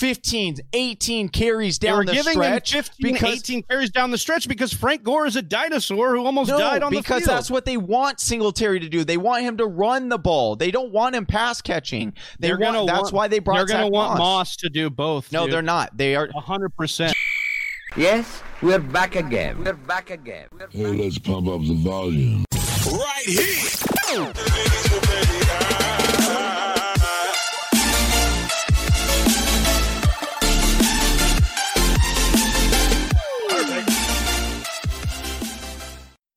15, 18 carries down were the giving stretch him 15, because 18 carries down the stretch because Frank Gore is a dinosaur who almost no, died on the field. because that's what they want Singletary to do. They want him to run the ball. They don't want him pass catching. They They're want. gonna That's want- why they brought. They're going to want Moss. Moss to do both. No, dude. they're not. They are. hundred percent. Yes, we're back again. We're back again. Hey, let's pump up the volume. Right here.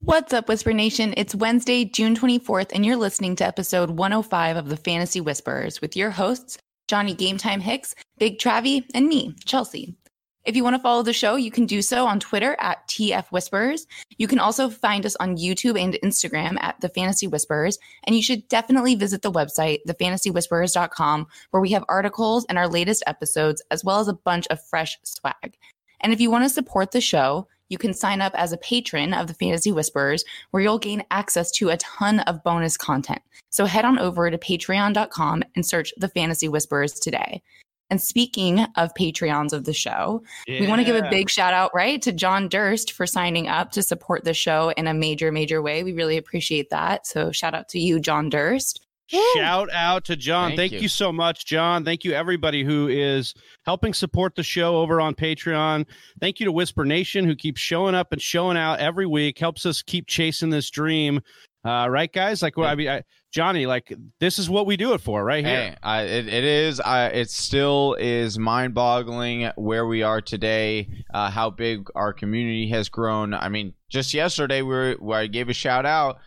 What's up, Whisper Nation? It's Wednesday, June 24th, and you're listening to episode 105 of the Fantasy Whispers with your hosts, Johnny Gametime Hicks, Big Travie, and me, Chelsea. If you want to follow the show, you can do so on Twitter at TF Whispers. You can also find us on YouTube and Instagram at The Fantasy Whispers. And you should definitely visit the website, thefantasywhispers.com, where we have articles and our latest episodes, as well as a bunch of fresh swag. And if you want to support the show, you can sign up as a patron of the Fantasy Whispers, where you'll gain access to a ton of bonus content. So head on over to patreon.com and search the Fantasy Whispers today. And speaking of Patreons of the show, we want to give a big shout out, right, to John Durst for signing up to support the show in a major, major way. We really appreciate that. So shout out to you, John Durst. Shout out to John. Thank Thank, you. you. so much, John. Thank you, everybody who is helping support the show over on Patreon. Thank you to Whisper Nation, who keeps showing up and showing out every week, helps us keep chasing this dream. Uh, right, guys? Like, well, I mean, I, Johnny, like, this is what we do it for, right here. Hey, I, it, it is. I, it still is mind-boggling where we are today. Uh, how big our community has grown. I mean, just yesterday we were, where I gave a shout out,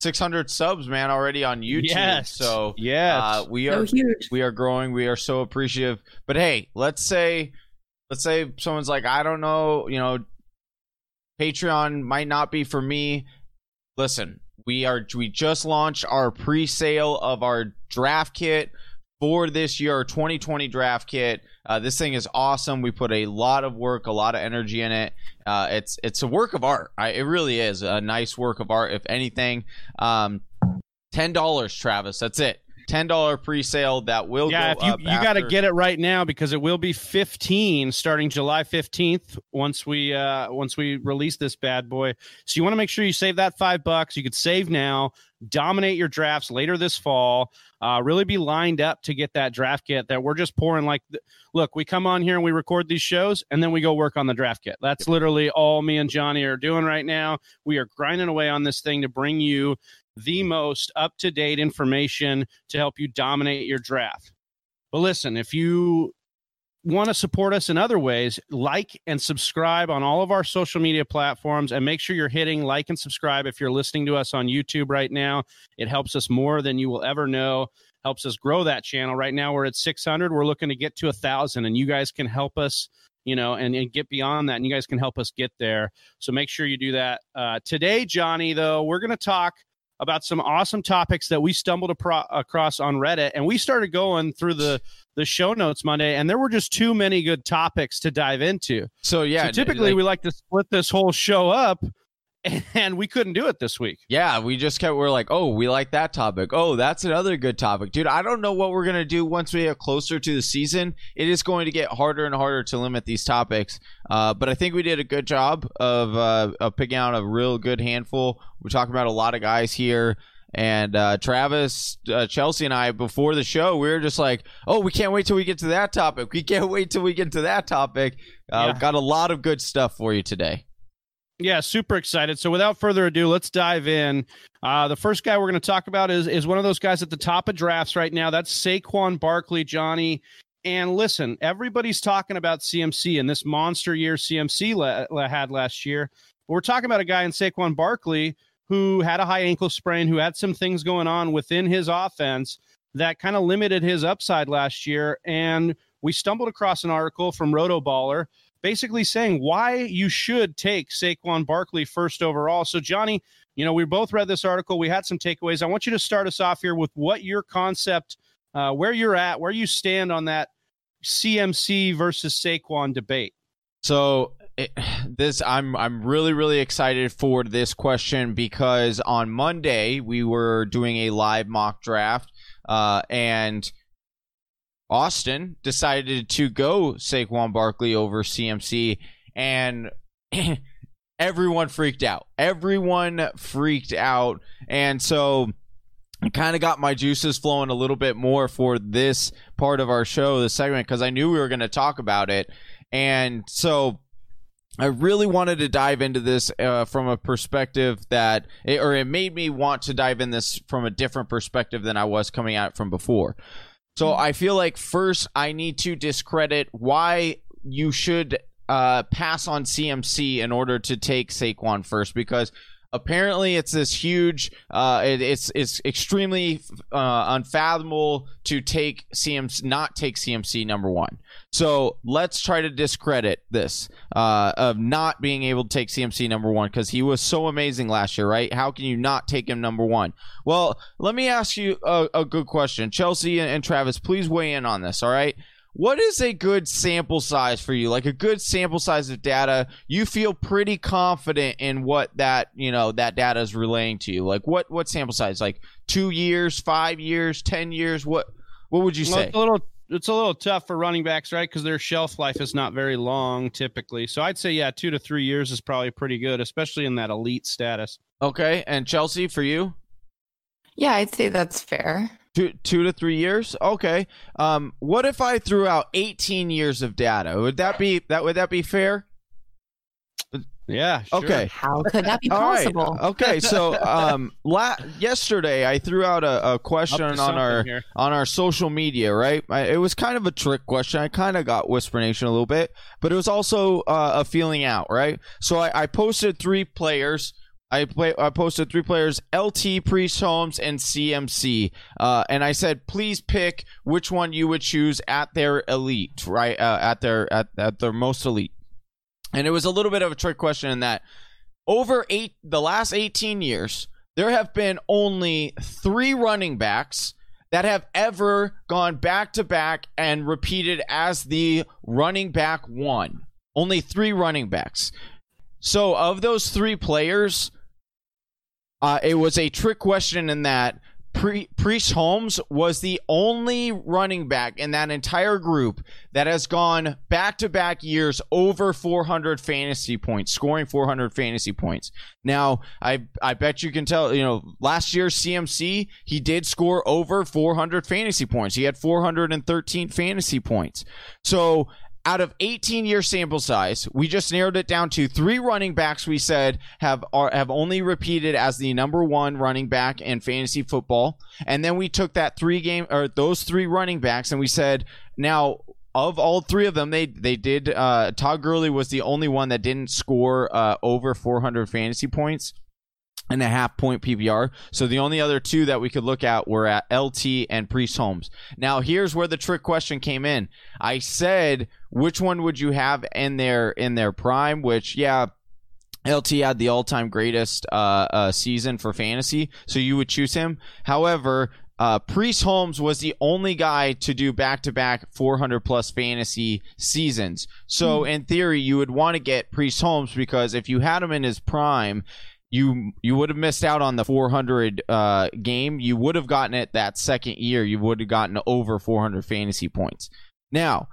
600 subs, man, already on YouTube. Yes. So yeah, uh, we So are huge. we are growing. We are so appreciative. But hey, let's say let's say someone's like, I don't know, you know, Patreon might not be for me. Listen, we are we just launched our pre-sale of our draft kit for this year, our 2020 draft kit. Uh, this thing is awesome. We put a lot of work, a lot of energy in it. Uh, it's it's a work of art. I, it really is a nice work of art. If anything, um, ten dollars, Travis. That's it. Ten dollar pre-sale that will yeah, go if you, up. you got to get it right now because it will be 15 starting July 15th once we uh once we release this bad boy. So you want to make sure you save that 5 bucks. You could save now, dominate your drafts later this fall. Uh really be lined up to get that draft kit that we're just pouring like th- look, we come on here and we record these shows and then we go work on the draft kit. That's literally all me and Johnny are doing right now. We are grinding away on this thing to bring you the most up to date information to help you dominate your draft. But listen, if you want to support us in other ways, like and subscribe on all of our social media platforms and make sure you're hitting like and subscribe if you're listening to us on YouTube right now. It helps us more than you will ever know. Helps us grow that channel. Right now we're at 600. We're looking to get to a thousand, and you guys can help us, you know, and, and get beyond that. And you guys can help us get there. So make sure you do that. Uh, today, Johnny, though, we're going to talk about some awesome topics that we stumbled apro- across on Reddit, and we started going through the the show notes Monday, and there were just too many good topics to dive into. So yeah, so typically like- we like to split this whole show up, and we couldn't do it this week. Yeah, we just kept. We're like, oh, we like that topic. Oh, that's another good topic, dude. I don't know what we're gonna do once we get closer to the season. It is going to get harder and harder to limit these topics. Uh, but I think we did a good job of uh, of picking out a real good handful. We're talking about a lot of guys here. And uh, Travis, uh, Chelsea, and I before the show, we were just like, "Oh, we can't wait till we get to that topic. We can't wait till we get to that topic." Uh, Yeah. We've got a lot of good stuff for you today. Yeah, super excited. So without further ado, let's dive in. Uh, the first guy we're going to talk about is is one of those guys at the top of drafts right now. That's Saquon Barkley, Johnny. And listen, everybody's talking about CMC and this monster year CMC la- la- had last year. But we're talking about a guy in Saquon Barkley who had a high ankle sprain, who had some things going on within his offense that kind of limited his upside last year. And we stumbled across an article from Rotoballer basically saying why you should take Saquon Barkley first overall. So, Johnny, you know, we both read this article. We had some takeaways. I want you to start us off here with what your concept, uh, where you're at, where you stand on that CMC versus Saquon debate. So this I'm I'm really really excited for this question because on Monday we were doing a live mock draft uh, and Austin decided to go Saquon Barkley over CMC, and everyone freaked out. Everyone freaked out, and so kind of got my juices flowing a little bit more for this part of our show, this segment, because I knew we were going to talk about it, and so. I really wanted to dive into this uh, from a perspective that, it, or it made me want to dive in this from a different perspective than I was coming at it from before. So I feel like first I need to discredit why you should uh, pass on CMC in order to take Saquon first because apparently it's this huge uh, it, it's it's extremely uh, unfathomable to take CMC not take CMC number one. So let's try to discredit this uh, of not being able to take CMC number one because he was so amazing last year, right? How can you not take him number one? Well, let me ask you a, a good question, Chelsea and, and Travis. Please weigh in on this. All right. What is a good sample size for you? Like a good sample size of data, you feel pretty confident in what that you know that data is relaying to you. Like what what sample size? Like two years, five years, ten years? What what would you Well, say? it's a little it's a little tough for running backs, right? Because their shelf life is not very long typically. So I'd say yeah, two to three years is probably pretty good, especially in that elite status. Okay, and Chelsea for you, Yeah, I'd say that's fair. Two two to three years. Okay. Um, what if I threw out eighteen years of data? Would that be that? Would that be fair? Yeah. Sure. Okay. How could that be All right. possible? Okay. So, um, la- yesterday I threw out a, a question on our here. on our social media. Right. I, it was kind of a trick question. I kind of got Whisper Nation a little bit, but it was also uh, a feeling out. Right. So I, I posted three players. I play. I posted three players: LT, Priest Holmes, and CMC. Uh, and I said, please pick which one you would choose at their elite, right? Uh, at their at, at their most elite. And it was a little bit of a trick question in that over eight the last 18 years, there have been only three running backs that have ever gone back to back and repeated as the running back one. Only three running backs. So of those three players, uh, it was a trick question in that Pre- Priest Holmes was the only running back in that entire group that has gone back to back years over 400 fantasy points, scoring 400 fantasy points. Now, I I bet you can tell, you know, last year CMC, he did score over 400 fantasy points. He had 413 fantasy points. So, out of 18 year sample size, we just narrowed it down to three running backs we said have are, have only repeated as the number one running back in fantasy football. And then we took that three game or those three running backs and we said now of all three of them, they they did. Uh, Todd Gurley was the only one that didn't score uh, over 400 fantasy points and a half point PPR. So the only other two that we could look at were at LT and Priest Holmes. Now here's where the trick question came in. I said which one would you have in their in their prime? Which yeah. LT had the all-time greatest uh, uh, season for fantasy, so you would choose him. However, uh, Priest Holmes was the only guy to do back-to-back 400 plus fantasy seasons. So in theory, you would want to get Priest Holmes because if you had him in his prime, you you would have missed out on the 400 uh, game. You would have gotten it that second year. You would have gotten over 400 fantasy points. Now,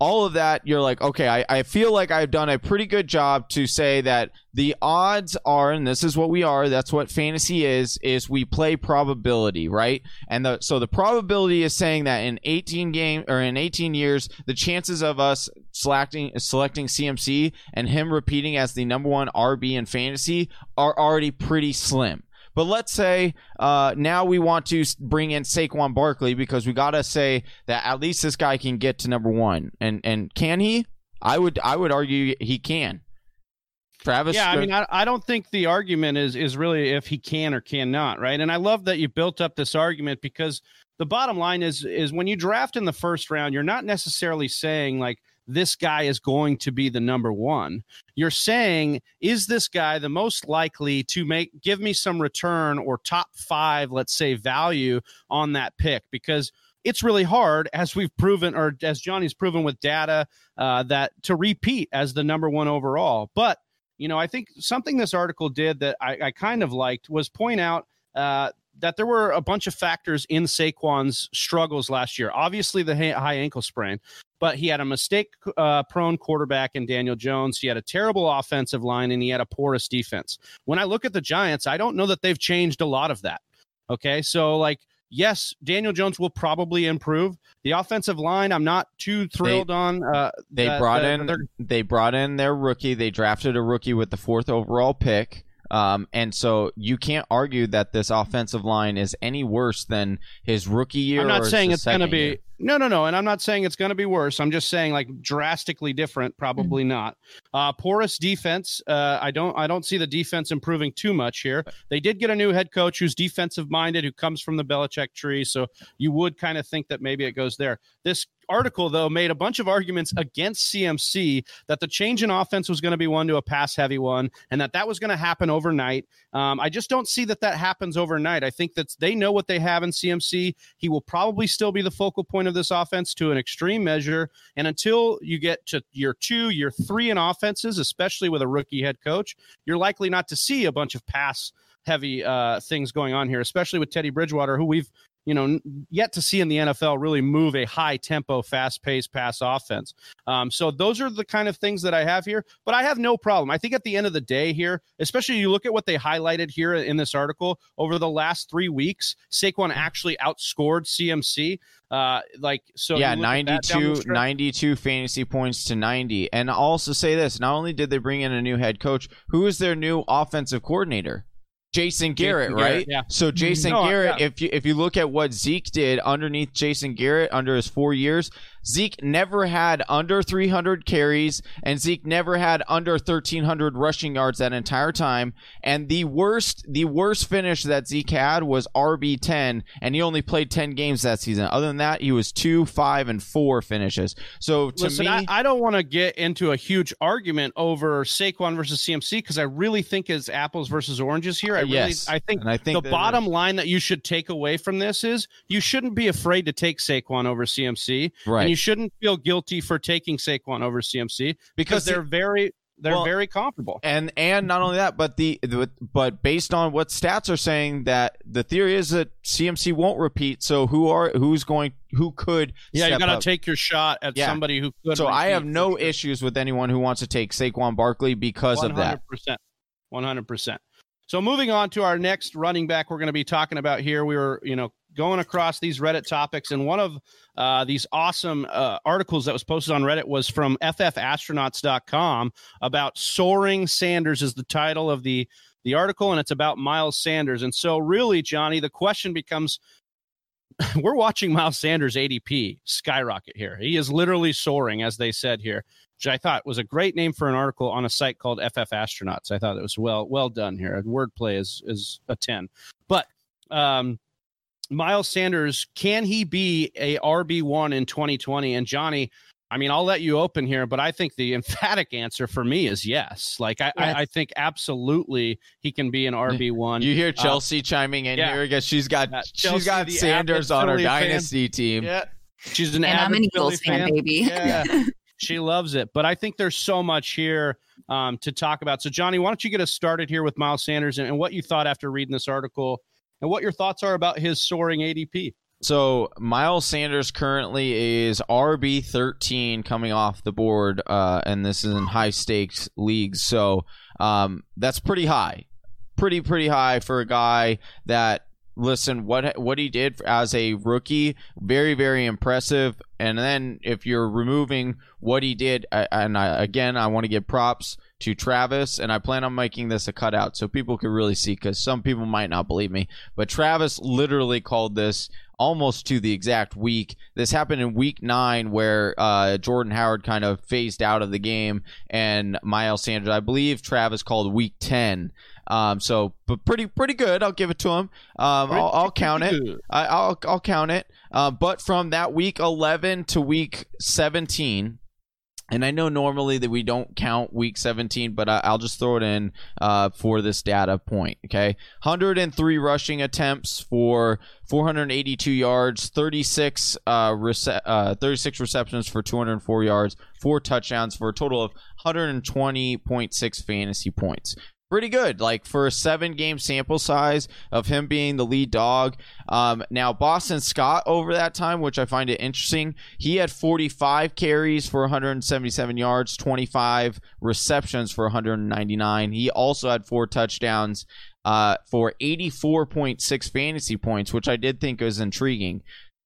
all of that, you're like, okay, I, I feel like I've done a pretty good job to say that the odds are, and this is what we are, that's what fantasy is, is we play probability, right? And the so the probability is saying that in 18 game or in 18 years, the chances of us selecting selecting CMC and him repeating as the number one RB in fantasy are already pretty slim. But let's say uh, now we want to bring in Saquon Barkley because we gotta say that at least this guy can get to number one, and and can he? I would I would argue he can. Travis, Yeah, I mean, I, I don't think the argument is is really if he can or cannot, right? And I love that you built up this argument because the bottom line is is when you draft in the first round, you're not necessarily saying like this guy is going to be the number one. You're saying is this guy the most likely to make give me some return or top five, let's say, value on that pick because it's really hard as we've proven or as Johnny's proven with data uh, that to repeat as the number one overall. But you know, I think something this article did that I, I kind of liked was point out uh, that there were a bunch of factors in Saquon's struggles last year. Obviously, the high ankle sprain, but he had a mistake uh, prone quarterback in Daniel Jones. He had a terrible offensive line and he had a porous defense. When I look at the Giants, I don't know that they've changed a lot of that. Okay. So, like, yes, Daniel Jones will probably improve. The offensive line, I'm not too thrilled on. Uh, They that- brought that in they're- they brought in their rookie. They drafted a rookie with the fourth overall pick. Um, and so you can't argue that this offensive line is any worse than his rookie year. I'm not or saying it's going to be year. no, no, no, and I'm not saying it's going to be worse. I'm just saying like drastically different. Probably not. Uh, porous defense. Uh, I don't. I don't see the defense improving too much here. They did get a new head coach who's defensive minded, who comes from the Belichick tree. So you would kind of think that maybe it goes there. This article though made a bunch of arguments against CMC that the change in offense was going to be one to a pass heavy one, and that that was going to happen overnight. Um, I just don't see that that happens overnight. I think that they know what they have in CMC. He will probably still be the focal point of this offense to an extreme measure. And until you get to year two, year three in offenses, especially with a rookie head coach, you're likely not to see a bunch of pass heavy uh, things going on here, especially with Teddy Bridgewater, who we've you know yet to see in the NFL really move a high tempo, fast paced pass offense. Um, so those are the kind of things that I have here. But I have no problem. I think at the end of the day here, especially you look at what they highlighted here in this article over the last three weeks, Saquon actually outscored CMC. Uh, like so, yeah, you look at that down the 92, 92 fantasy points to 90. And I'll also say this not only did they bring in a new head coach, who is their new offensive coordinator? Jason Garrett, Garrett, right? yeah. So mm-hmm. Jason No, Garrett, yeah. if you if you look at what Zeke did underneath Jason Garrett under his four years, Zeke never had under 300 carries, and Zeke never had under 1,300 rushing yards that entire time. And the worst, the worst finish that Zeke had was RB 10, and he only played 10 games that season. Other than that, he was two, five, and four finishes. So to Listen, me, I, I don't want to get into a huge argument over Saquon versus CMC because I really think it's apples versus oranges here. I really, Yes. I think And I think the bottom line that you should take away from this is you shouldn't be afraid to take Saquon over CMC, right? You shouldn't feel guilty for taking Saquon over CMC because they're very, they're Well, very comparable. and and not only that, but the, the but based on what stats are saying, that the theory is that CMC won't repeat. So who are who's going who could? Yeah, you got to take your shot at Yeah. somebody who could. So I have no sure. issues with anyone who wants to take Saquon Barkley because of that. 100%. 100%. So moving on to our next running back we're going to be talking about here. We were, you know, going across these Reddit topics and one of uh, these awesome uh, articles that was posted on Reddit was from ffastronauts.com about soaring Sanders is the title of the the article and it's about Miles Sanders. And so really Johnny, the question becomes we're watching Miles Sanders ADP skyrocket here. He is literally soaring as they said here which I thought was a great name for an article on a site called FF Astronauts. I thought it was well well done here. Wordplay is is a ten. But um, Miles Sanders can he be a RB one in 2020? And Johnny, I mean, I'll let you open here, but I think the emphatic answer for me is yes. Like I, Yes. I, I think absolutely he can be an RB one. You hear Chelsea chiming in Uh, yeah. here because she's got Uh, she's Chelsea, got Sanders on her Philly fan. dynasty team. Yeah, she's an and I'm an Eagles Philly fan, baby. Yeah. she loves it. But I think there's so much here um, to talk about. So, Johnny, why don't you get us started here with Miles Sanders and, and what you thought after reading this article and what your thoughts are about his soaring ADP? So Miles Sanders currently is RB thirteen coming off the board, uh, and this is in high stakes leagues. So um, that's pretty high, pretty pretty high for a guy that listen what what he did as a rookie, very very impressive. And then if you're removing what he did, and I, again I want to give props to Travis, and I plan on making this a cutout so people can really see because some people might not believe me. But Travis literally called this almost to the exact week. This happened in week nine where uh, Jordan Howard kind of phased out of the game and Miles Sanders, I believe Travis called week 10. Um, so, but pretty, pretty good. I'll give it to him. Um, I'll, I'll count it. I, I'll, I'll count it. Uh, but from that week 11 to week 17, and I know normally that we don't count week 17, but I, I'll just throw it in uh, for this data point. Okay, 103 rushing attempts for 482 yards, 36 uh, rece- uh, 36 receptions for 204 yards, four touchdowns for a total of 120.6 fantasy points. Pretty good. Like for a seven game sample size of him being the lead dog. Um, now Boston Scott over that time, which I find it interesting, he had 45 carries for 177 yards, 25 receptions for 199. He also had four touchdowns uh, for 84.6 fantasy points, which I did think was intriguing.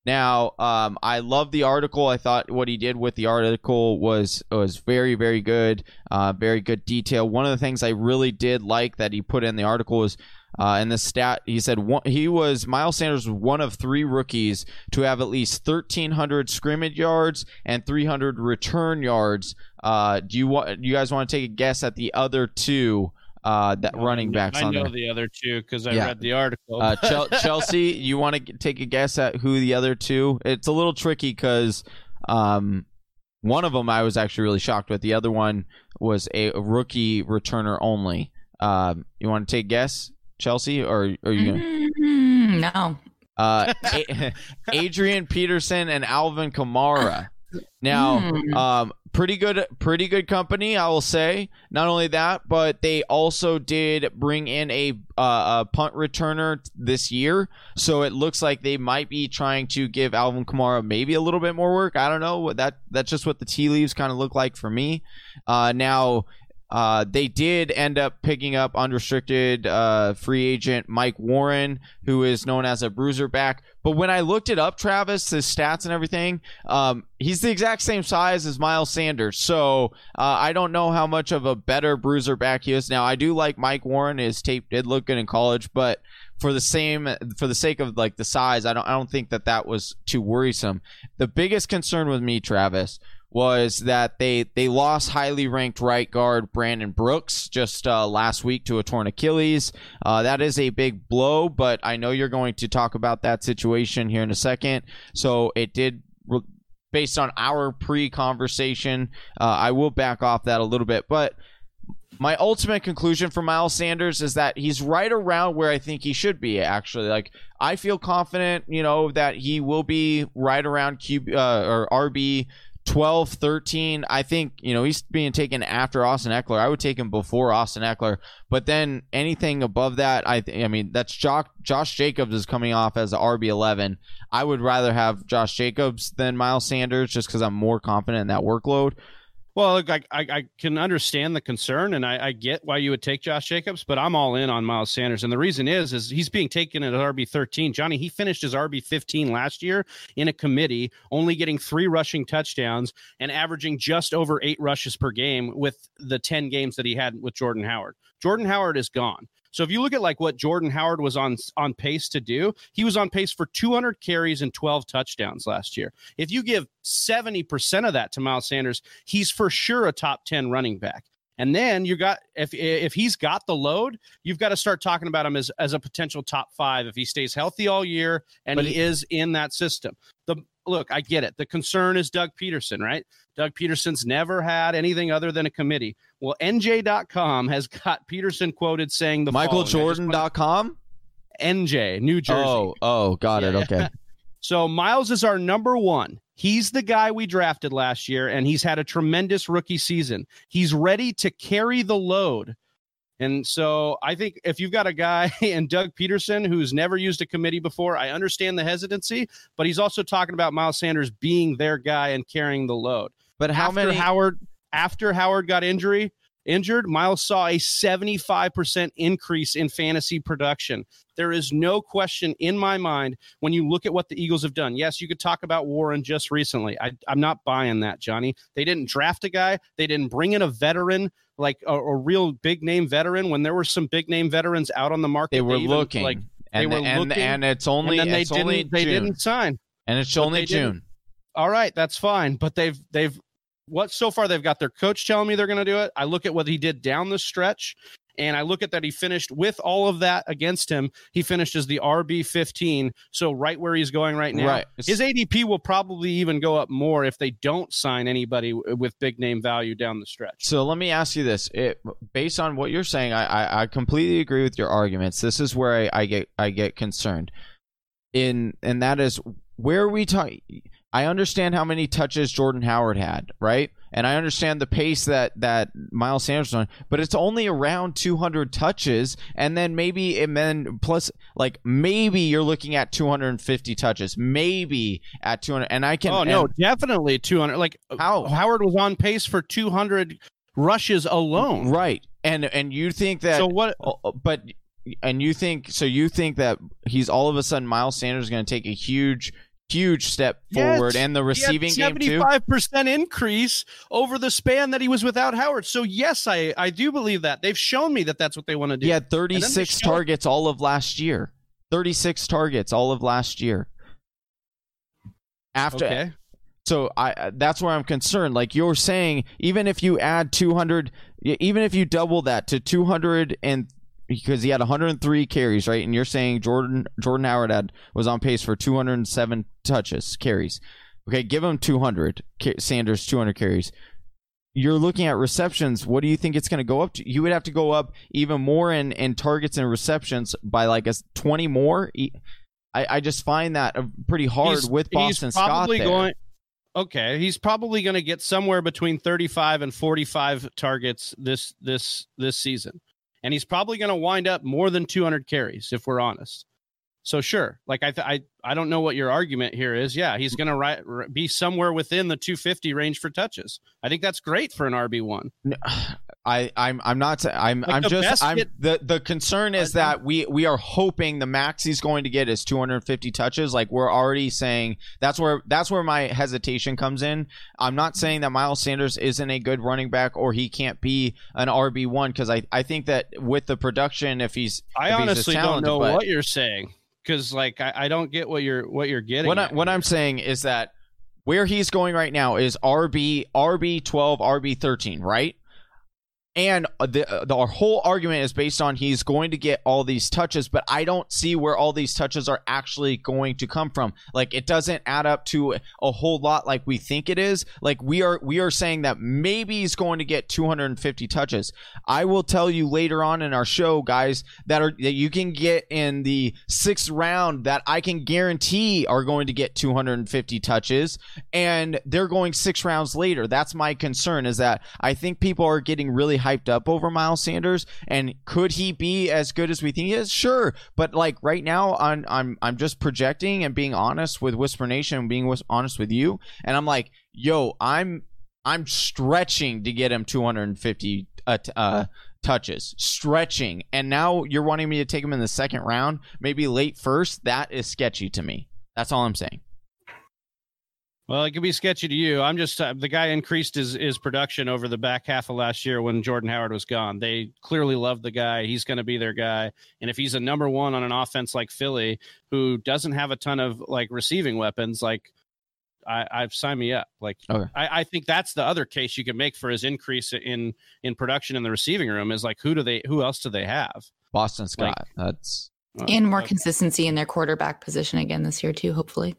Now, um, I love the article. I thought what he did with the article was was very, very good. Uh, very good detail. One of the things I really did like that he put in the article was uh, in the stat, he said one, he was Miles Sanders was one of three rookies to have at least 1,300 scrimmage yards and 300 return yards. Uh, do you want? Do you guys want to take a guess at the other two? Uh, that running backs I on know there. the other two because I Yeah. read the article. Uh, Chel- Chelsea, you want to take a guess at who the other two? It's a little tricky because um, one of them I was actually really shocked with. The other one was a rookie returner only. Um, you want to take a guess, Chelsea, or are you gonna? Mm, no. Uh, A- Adrian Peterson and Alvin Kamara. Now, Hmm. um, pretty good, pretty good company, I will say. Not only that, but they also did bring in a, uh, a punt returner this year, so it looks like they might be trying to give Alvin Kamara maybe a little bit more work. I don't know. That that's just what the tea leaves kind of look like for me. Uh, now. Uh, they did end up picking up unrestricted uh, free agent Mike Warren, who is known as a bruiser back. But when I looked it up, Travis, his stats and everything, um, he's the exact same size as Miles Sanders. So uh, I don't know how much of a better bruiser back he is. Now I do like Mike Warren. His tape did look good in college, but for the same for the sake of like the size, I don't I don't think that that was too worrisome. The biggest concern with me, Travis, was that they they lost highly ranked right guard Brandon Brooks just uh, last week to a torn Achilles. Uh, that is a big blow, but I know you're going to talk about that situation here in a second. So it did. Re- Based on our pre-conversation, uh, I will back off that a little bit, but my ultimate conclusion for Miles Sanders is that he's right around where I think he should be. Actually, like I feel confident, you know, that he will be right around QB uh, or RB 12, 13. I think, you know, he's being taken after Austin Ekeler. I would take him before Austin Ekeler. But then anything above that, I th- I mean, that's Josh, Josh Jacobs is coming off as a RB 11. I would rather have Josh Jacobs than Miles Sanders just because I'm more confident in that workload. Well, look, I, I, I can understand the concern, and I, I get why you would take Josh Jacobs, but I'm all in on Miles Sanders, and the reason is, is he's being taken at RB 13. Johnny, he finished his RB 15 last year in a committee, only getting three rushing touchdowns and averaging just over eight rushes per game with the 10 games that he had with Jordan Howard. Jordan Howard is gone. So if you look at like what Jordan Howard was on on pace to do, he was on pace for 200 carries and 12 touchdowns last year. If you give 70% of that to Miles Sanders, he's for sure a top 10 running back. And then you got if if he's got the load, you've got to start talking about him as as a potential top 5 if he stays healthy all year and he, he- is in that system. The look, I get it. The concern is Doug Pederson, right? Doug Pederson's never had anything other than a committee. Well, NJ.com has got Pederson quoted saying the following. I just wanna- MichaelJordan.com? NJ, New Jersey. Oh, oh, got it. Okay. So Miles is our number one. He's the guy we drafted last year, and he's had a tremendous rookie season. He's ready to carry the load. And so I think if you've got a guy and Doug Pederson who's never used a committee before, I understand the hesitancy, but he's also talking about Miles Sanders being their guy and carrying the load. But how after many? Howard after Howard got injury injured, Miles saw a 75% increase in fantasy production. There is no question in my mind when you look at what the Eagles have done. Yes, you could talk about Warren just recently. I, I'm not buying that, Johnny. They didn't draft a guy, they didn't bring in a veteran, like a, a real big name veteran. When there were some big name veterans out on the market, they were even, looking, like, and they were and, looking, and it's only and then they it's didn't, only they didn't sign. and it's only they didn't. June. all right, that's fine. But they've they've what so far they've got their coach telling me they're going to do it. I look at what he did down the stretch, and I look at that he finished with all of that against him. He finished as the RB fifteen, so right where he's going right now. Right. His ADP will probably even go up more if they don't sign anybody with big name value down the stretch. So let me ask you this: it, based on what you're saying, I, I I completely agree with your arguments. This is where I, I get I get concerned. In and that is where we talk. I understand how many touches Jordan Howard had, right? and I understand the pace that that Miles Sanders on, but it's only around 200 touches, and then maybe and then plus like maybe you're looking at 250 touches, maybe at 200, and I can. Oh no, and definitely 200. Like How? Howard was on pace for 200 rushes alone. right, and and you think that So what? But and you think so you think that he's all of a sudden Miles Sanders is going to take a huge huge step forward and the receiving he had game too 75% increase over the span that he was without Howard. So yes, I I do believe that. They've shown me that that's what they want to do. he had 36 show- targets all of last year 36 targets all of last year after Okay. so i that's where i'm concerned like you're saying even if you add 200 even if you double that to 200 and because he had 103 carries right? And you're saying jordan jordan howard had was on pace for 207 touches carries. Okay give him 200 sanders 200 carries. You're looking at receptions. What do you think it's going to go up to? You would have to go up even more in in targets and receptions by like a s- 20 more? I, I just find that uh, pretty hard He's- with Boston he's Scott there. going Okay, he's probably going to get somewhere between 35 and 45 targets this this this season. And he's probably going to wind up more than 200 carries if we're honest. So sure, like I th- I I don't know what your argument here is. Yeah, he's going to ri- r- be somewhere within the 250 range for touches. I think that's great for an RB1. No, I, I'm I'm not I'm Like I'm just I'm hit- the the concern is I- that we we are hoping the max he's going to get is 250 touches. Like we're already saying that's where that's where my hesitation comes in. I'm not saying that Miles Sanders isn't a good running back or he can't be an RB one because I I think that with the production if he's I if he's honestly don't know but- what you're saying because like I, I don't get what you're what you're getting. what I, what. I'm saying is that where he's going right now is RB RB 12 RB 13 right and uh, the uh, the our whole argument is based on he's going to get all these touches but I don't see where all these touches are actually going to come from. Like it doesn't add up to a whole lot like we think it is. Like we are we are saying that maybe he's going to get 250 touches. I will tell you later on in our show guys that are that you can get in the sixth round that I can guarantee are going to get 250 touches and they're going six rounds later. That's my concern is that I think people are getting really hyped up over Miles Sanders and could he be as good as we think he is sure but like right now I'm I'm I'm just projecting and being honest with Whisper Nation and being honest with you and I'm like yo I'm I'm stretching to get him 250 uh, uh, touches, stretching, and now you're wanting me to take him in the second round, maybe late first. That is sketchy to me. That's all I'm saying. Well, it could be sketchy to you. I'm just uh, the guy increased his his production over the back half of last year when Jordan Howard was gone. They clearly love the guy. He's going to be their guy. And if he's a number one on an offense like Philly, who doesn't have a ton of like receiving weapons, like I, I've signed me up. Like Okay. I, I think that's the other case you can make for his increase in in production in the receiving room is like who do they who else do they have? Boston Scott. That's Uh, and more uh, consistency in their quarterback position again this year too. Hopefully,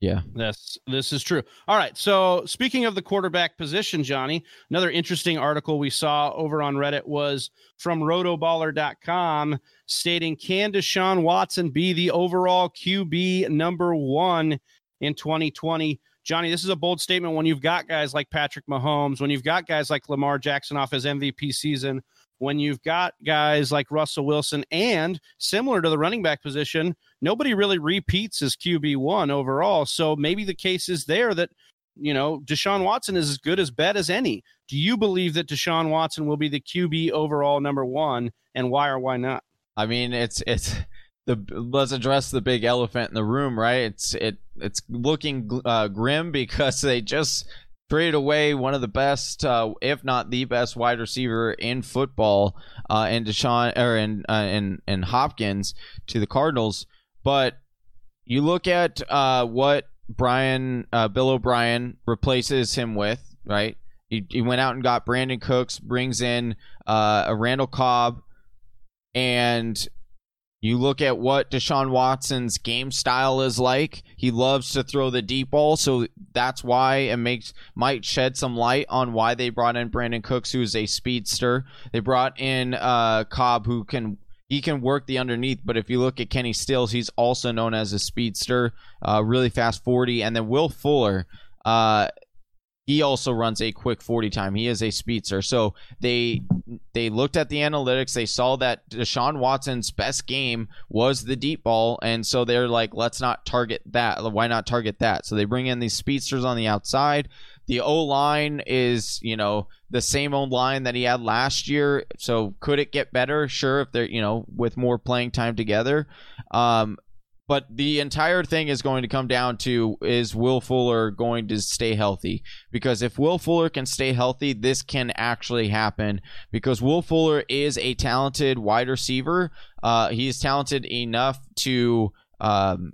yeah. This this is true. All right. So speaking of the quarterback position, Johnny, another interesting article we saw over on Reddit was from rotoballer.com stating can Deshaun Watson be the overall QB number one in 2020? Johnny, this is a bold statement when you've got guys like Patrick Mahomes, when you've got guys like Lamar Jackson off his MVP season, when you've got guys like Russell Wilson, and similar to the running back position, nobody really repeats as QB one overall. So maybe the case is there that you know Deshaun Watson is as good as bet as any. Do you believe that Deshaun Watson will be the QB overall number one, and why or why not? I mean, it's it's the let's address the big elephant in the room, right? It's it it's looking uh, grim because they just traded away one of the best, uh, if not the best, wide receiver in football, uh, in Deshaun or in uh, in in Hopkins to the Cardinals. But you look at uh, what Brian uh, Bill O'Brien replaces him with, right? He, he went out and got Brandin Cooks, brings in uh, a Randall Cobb, and you look at what Deshaun Watson's game style is like. He loves to throw the deep ball, so that's why it makes might shed some light on why they brought in Brandin Cooks, who is a speedster. They brought in uh, Cobb, who can he can work the underneath. But if you look at Kenny Stills, he's also known as a speedster, uh, really fast forty, and then Will Fuller. Uh, he also runs a quick 40 time. He is a speedster. So they they looked at the analytics. They saw that Deshaun Watson's best game was the deep ball, and so they're like, let's not target that. Why not target that? So they bring in these speedsters on the outside. The O line is, you know, the same old line that he had last year. So could it get better? Sure, if they're, you know, with more playing time together. Um, but the entire thing is going to come down to is Will Fuller going to stay healthy? Because if Will Fuller can stay healthy, this can actually happen. Because Will Fuller is a talented wide receiver. Uh, he's talented enough to um,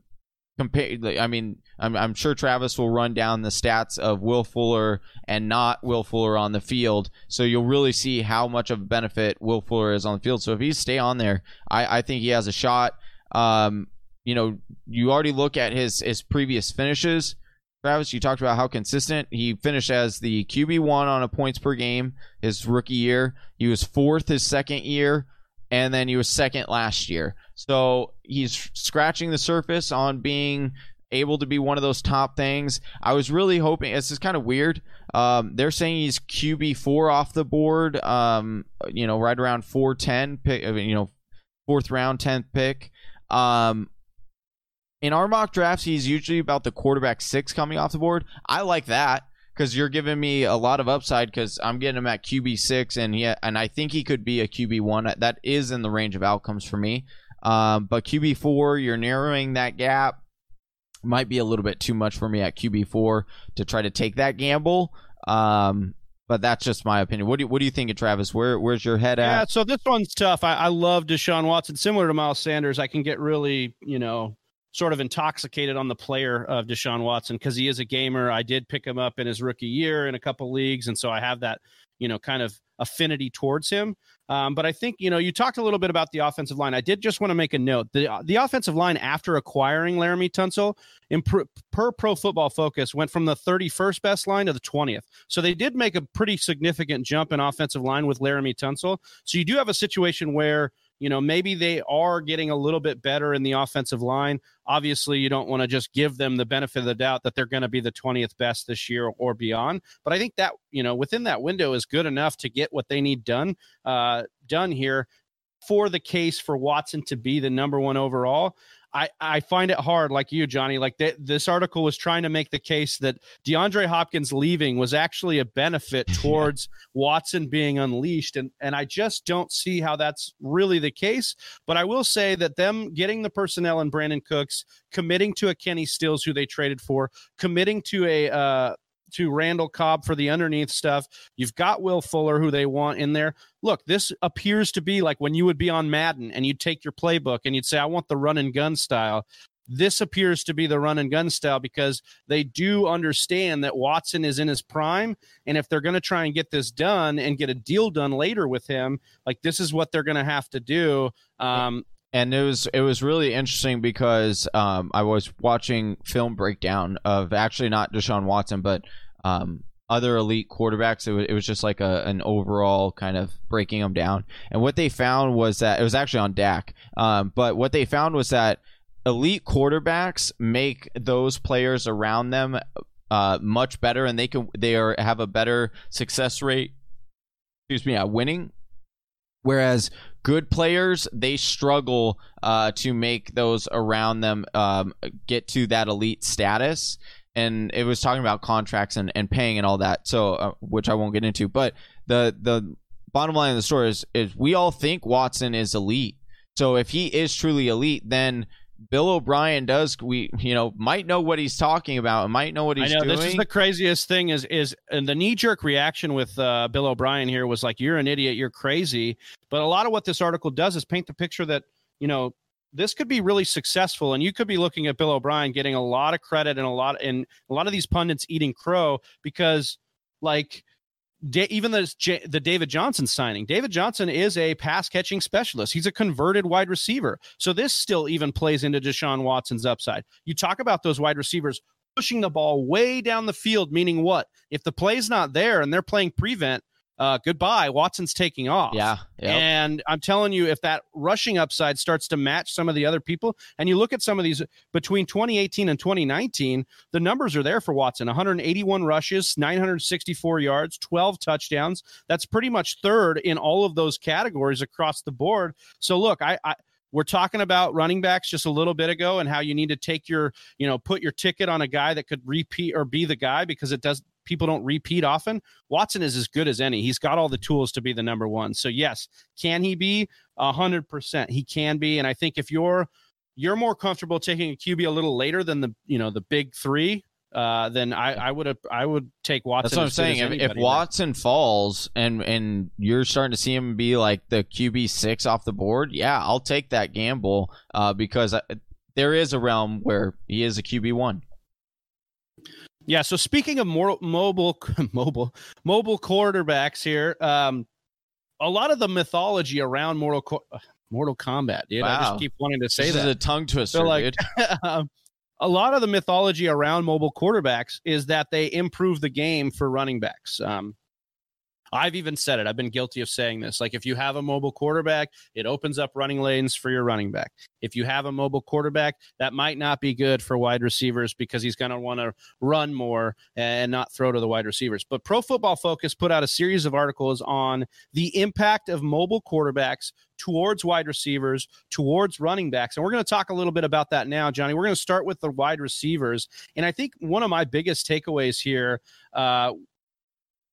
compare. I mean, I'm, I'm sure Travis will run down the stats of Will Fuller and not Will Fuller on the field. So you'll really see how much of a benefit Will Fuller is on the field. So if he stay on there, I, I think he has a shot. Um, you know, you already look at his his previous finishes. Travis, you talked about how consistent he finished as the QB one on a points per game his rookie year. He was fourth his second year, and then he was second last year. So he's scratching the surface on being able to be one of those top things. I was really hoping. This is kind of weird. Um, they're saying he's QB four off the board. Um, you know, right around four ten pick. You know, fourth round, tenth pick. Um, in our mock drafts, he's usually about the quarterback six coming off the board. I like that because you're giving me a lot of upside because I'm getting him at QB six, and yeah, and I think he could be a QB one. That is in the range of outcomes for me. Um, but QB four, you're narrowing that gap. Might be a little bit too much for me at QB four to try to take that gamble. Um, but that's just my opinion. What do you, what do you think of Travis? Where where's your head at? Yeah, so this one's tough. I, I love Deshaun Watson. Similar to Miles Sanders, I can get really, you know, sort of intoxicated on the player of Deshaun Watson because he is a gamer. I did pick him up in his rookie year in a couple leagues, and so I have that you know kind of affinity towards him. Um, but I think you know you talked a little bit about the offensive line. I did just want to make a note the the offensive line after acquiring Laremy Tunsil per, per Pro Football Focus went from the 31st best line to the 20th. So they did make a pretty significant jump in offensive line with Laremy Tunsil. So you do have a situation where you know, maybe they are getting a little bit better in the offensive line. Obviously, you don't want to just give them the benefit of the doubt that they're going to be the 20th best this year or beyond. But I think that, you know, within that window is good enough to get what they need done, uh, done here for the case for Watson to be the number one overall. I, I find it hard, like you, Johnny. Like th- this article was trying to make the case that DeAndre Hopkins leaving was actually a benefit towards Watson being unleashed, and and I just don't see how that's really the case. But I will say that them getting the personnel and Brandin Cooks, committing to a Kenny Stills who they traded for, committing to a uh, to Randall Cobb for the underneath stuff. You've got Will Fuller, who they want in there. Look, this appears to be like when you would be on Madden and you'd take your playbook and you'd say, I want the run and gun style. This appears to be the run and gun style because they do understand that Watson is in his prime. And if they're going to try and get this done and get a deal done later with him, like this is what they're going to have to do. Um, and it was it was really interesting because um, I was watching film breakdown of actually not Deshaun Watson, but um, other elite quarterbacks. It was, it was just like a, an overall kind of breaking them down. And what they found was that it was actually on Dak. Um, but what they found was that elite quarterbacks make those players around them uh, much better, and they can they are have a better success rate. Excuse me, at winning. Whereas good players they struggle uh, to make those around them um, get to that elite status and it was talking about contracts and, and paying and all that so uh, which i won't get into but the the bottom line of the story is, is we all think watson is elite so if he is truly elite then Bill O'Brien does we you know might know what he's talking about and might know what he's I know, doing. This is the craziest thing is is and the knee jerk reaction with uh, Bill O'Brien here was like you're an idiot, you're crazy. But a lot of what this article does is paint the picture that you know this could be really successful and you could be looking at Bill O'Brien getting a lot of credit and a lot and a lot of these pundits eating crow because like even the the David Johnson signing. David Johnson is a pass catching specialist. He's a converted wide receiver. So this still even plays into Deshaun Watson's upside. You talk about those wide receivers pushing the ball way down the field, meaning what? If the play's not there and they're playing prevent, uh, goodbye. Watson's taking off. Yeah. Yep. And I'm telling you, if that rushing upside starts to match some of the other people, and you look at some of these between 2018 and 2019, the numbers are there for Watson 181 rushes, 964 yards, 12 touchdowns. That's pretty much third in all of those categories across the board. So, look, I, I we're talking about running backs just a little bit ago and how you need to take your, you know, put your ticket on a guy that could repeat or be the guy because it does people don't repeat often. Watson is as good as any. He's got all the tools to be the number one. So yes, can he be a hundred percent? He can be. And I think if you're you're more comfortable taking a QB a little later than the you know the big three, uh, then I, I would have I would take Watson. That's what I'm as good as saying. If, if. Watson falls and and you're starting to see him be like the QB six off the board, yeah, I'll take that gamble uh, because I, there is a realm where he is a QB one. Yeah. So speaking of more mobile, mobile, mobile quarterbacks here, um, a lot of the mythology around Mortal Co- uh, Mortal Kombat, dude. I just keep wanting to say This that. is a tongue twister, So, like, dude. um, a lot of the mythology around mobile quarterbacks is that they improve the game for running backs. Um, I've even said it. I've been guilty of saying this. Like, if you have a mobile quarterback, it opens up running lanes for your running back. If you have a mobile quarterback, that might not be good for wide receivers because he's going to want to run more and not throw to the wide receivers. But Pro Football Focus put out a series of articles on the impact of mobile quarterbacks towards wide receivers, towards running backs. And we're going to talk a little bit about that now, Johnny. We're going to start with the wide receivers. And I think one of my biggest takeaways here uh,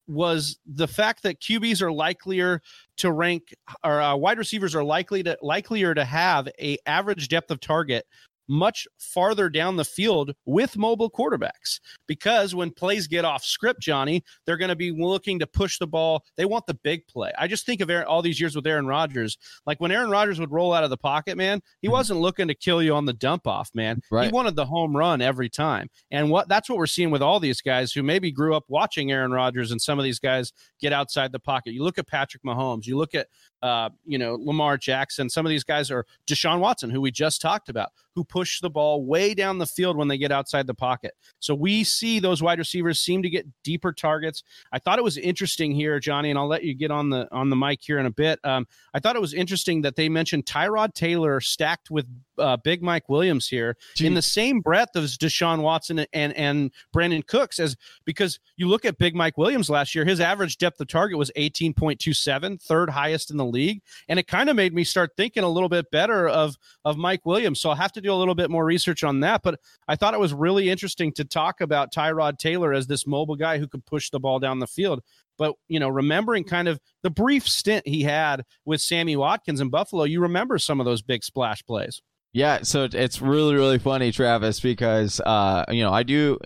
was the fact that QBs are likelier to rank, or uh, wide receivers are likely to likelier to have a average depth of target much farther down the field with mobile quarterbacks because when plays get off script, Johnny, they're going to be looking to push the ball. They want the big play. I just think of Aaron, all these years with Aaron Rodgers. Like when Aaron Rodgers would roll out of the pocket, man, he mm-hmm. wasn't looking to kill you on the dump off, man. He wanted the home run every time. And what that's what we're seeing with all these guys who maybe grew up watching Aaron Rodgers and some of these guys get outside the pocket. You look at Patrick Mahomes, you look at uh, you know, Lamar Jackson. Some of these guys are Deshaun Watson, who we just talked about, who push the ball way down the field when they get outside the pocket. So we see those wide receivers seem to get deeper targets. I thought it was interesting here, Johnny, and I'll let you get on the on the mic here in a bit. Um, I thought it was interesting that they mentioned Tyrod Taylor stacked with uh, Big Mike Williams here in the same breath as Deshaun Watson and and Brandin Cooks, as because you look at Big Mike Williams last year, his average depth of target was 18.27, third highest in the league, and it kind of made me start thinking a little bit better of of Mike Williams. So I'll have to do a little bit more research on that, but I thought it was really interesting to talk about Tyrod Taylor as this mobile guy who could push the ball down the field. But you know, remembering kind of the brief stint he had with Sammy Watkins in Buffalo, you remember some of those big splash plays. Yeah, so it's really really funny, Travis, because uh, you know I do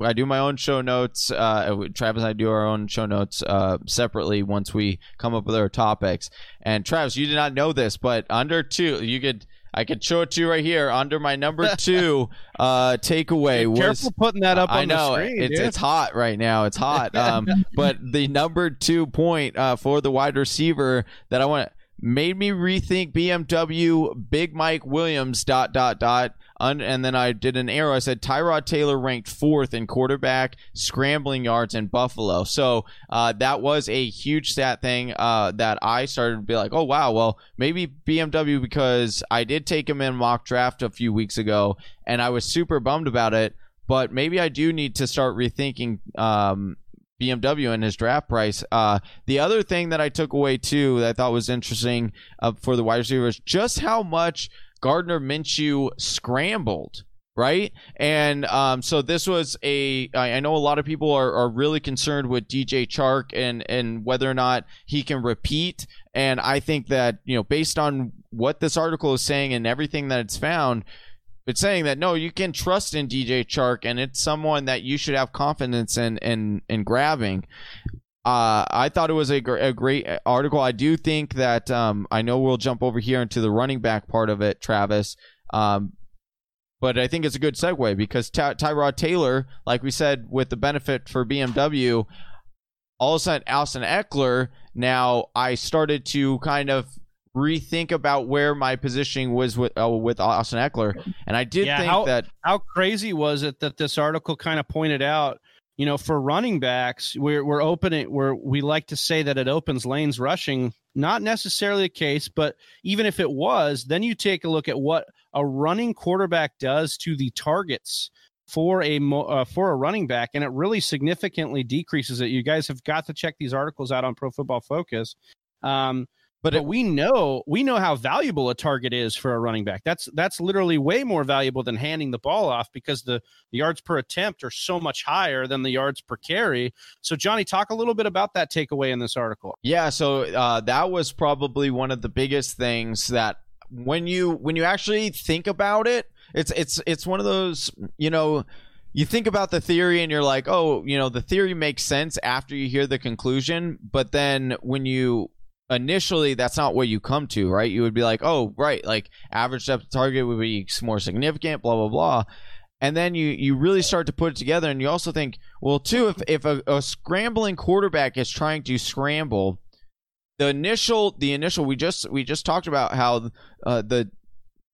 I do my own show notes. Uh, Travis and I do our own show notes uh, separately once we come up with our topics. And Travis, you did not know this, but under two, you could I could show it to you right here. Under my number two uh, takeaway was Careful putting that up on I know the screen. it's dude. it's hot right now. It's hot. Um, but the number two point uh, for the wide receiver that I want made me rethink BMW Big Mike Williams dot dot dot. And then I did an arrow. I said Tyrod Taylor ranked fourth in quarterback scrambling yards in Buffalo. So uh, that was a huge stat thing uh, that I started to be like, oh wow, well maybe BMW because I did take him in mock draft a few weeks ago, and I was super bummed about it. But maybe I do need to start rethinking um, BMW and his draft price. Uh, the other thing that I took away too that I thought was interesting uh, for the wide receivers, just how much Gardner Minshew scrambled. Right, and um, so this was a. I I know a lot of people are, are really concerned with DJ Chark and and whether or not he can repeat. And I think that you know, based on what this article is saying and everything that it's found, it's saying that no, you can trust in DJ Chark, and it's someone that you should have confidence in in in grabbing. Uh, I thought it was a, gr- a great article. I do think that um, I know we'll jump over here into the running back part of it, Travis. Um, but I think it's a good segue because Ty- Tyrod Taylor, like we said, with the benefit for BMW, all of a sudden Austin Ekeler. Now I started to kind of rethink about where my positioning was with uh, with Austin Ekeler, and I did Yeah, think how- that How crazy was it that this article kind of pointed out you know, for running backs, we're we're opening where we like to say that it opens lanes rushing. Not necessarily the case, but even if it was, then you take a look at what a running quarterback does to the targets for a uh, for a running back, and it really significantly decreases it. You guys have got to check these articles out on Pro Football Focus. Um, but, but it, we know we know how valuable a target is for a running back. That's that's literally way more valuable than handing the ball off because the, the yards per attempt are so much higher than the yards per carry. So Johnny, talk a little bit about that takeaway in this article. Yeah, so uh, that was probably one of the biggest things that when you when you actually think about it, it's it's it's one of those you know you think about the theory and you're like, oh, you know, the theory makes sense after you hear the conclusion, but then when you initially that's not what you come to, right? You would be like, oh, right, like average depth of target would be more significant, blah blah blah. And then you you really start to put it together, and you also think, well, too, if if a, a scrambling quarterback is trying to scramble, the initial the initial we just we just talked about how uh, the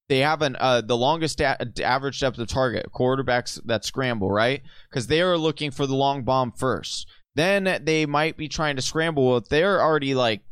they have an uh, the longest average depth of target quarterbacks that scramble right because they are looking for the long bomb first then they might be trying to scramble if they're already like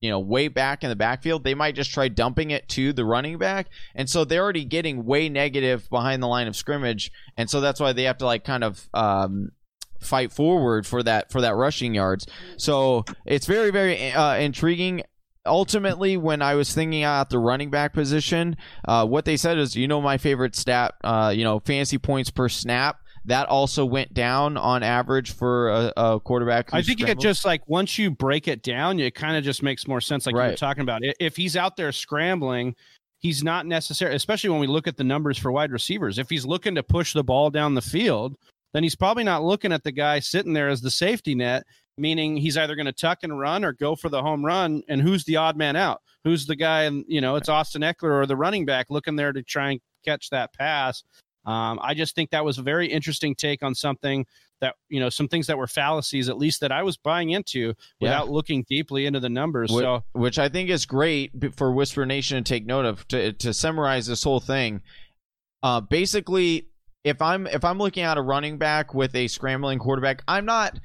you know, way back in the backfield, they might just try dumping it to the running back. And so they're already getting way negative behind the line of scrimmage. And so that's why they have to like kind of um, fight forward for that for that rushing yards. So it's very very uh, intriguing. Ultimately, when I was thinking out the running back position, uh, what they said is, you know, my favorite stat, uh, you know, fantasy points per snap that also went down on average for a, a quarterback. I think scrambled. it just like once you break it down, it kind of just makes more sense. Like right. you were talking about, if he's out there scrambling, he's not necessary. Especially when we look at the numbers for wide receivers, if he's looking to push the ball down the field, then he's probably not looking at the guy sitting there as the safety net. Meaning he's either going to tuck and run or go for the home run. And who's the odd man out? Who's the guy? And you know, it's Austin Ekeler or the running back looking there to try and catch that pass. Um, I just think that was a very interesting take on something that you know some things that were fallacies at least that I was buying into without yeah. looking deeply into the numbers. Which, so which I think is great for Whisper Nation to take note of to to summarize this whole thing. Uh, basically, if I'm if I'm looking at a running back with a scrambling quarterback, I'm not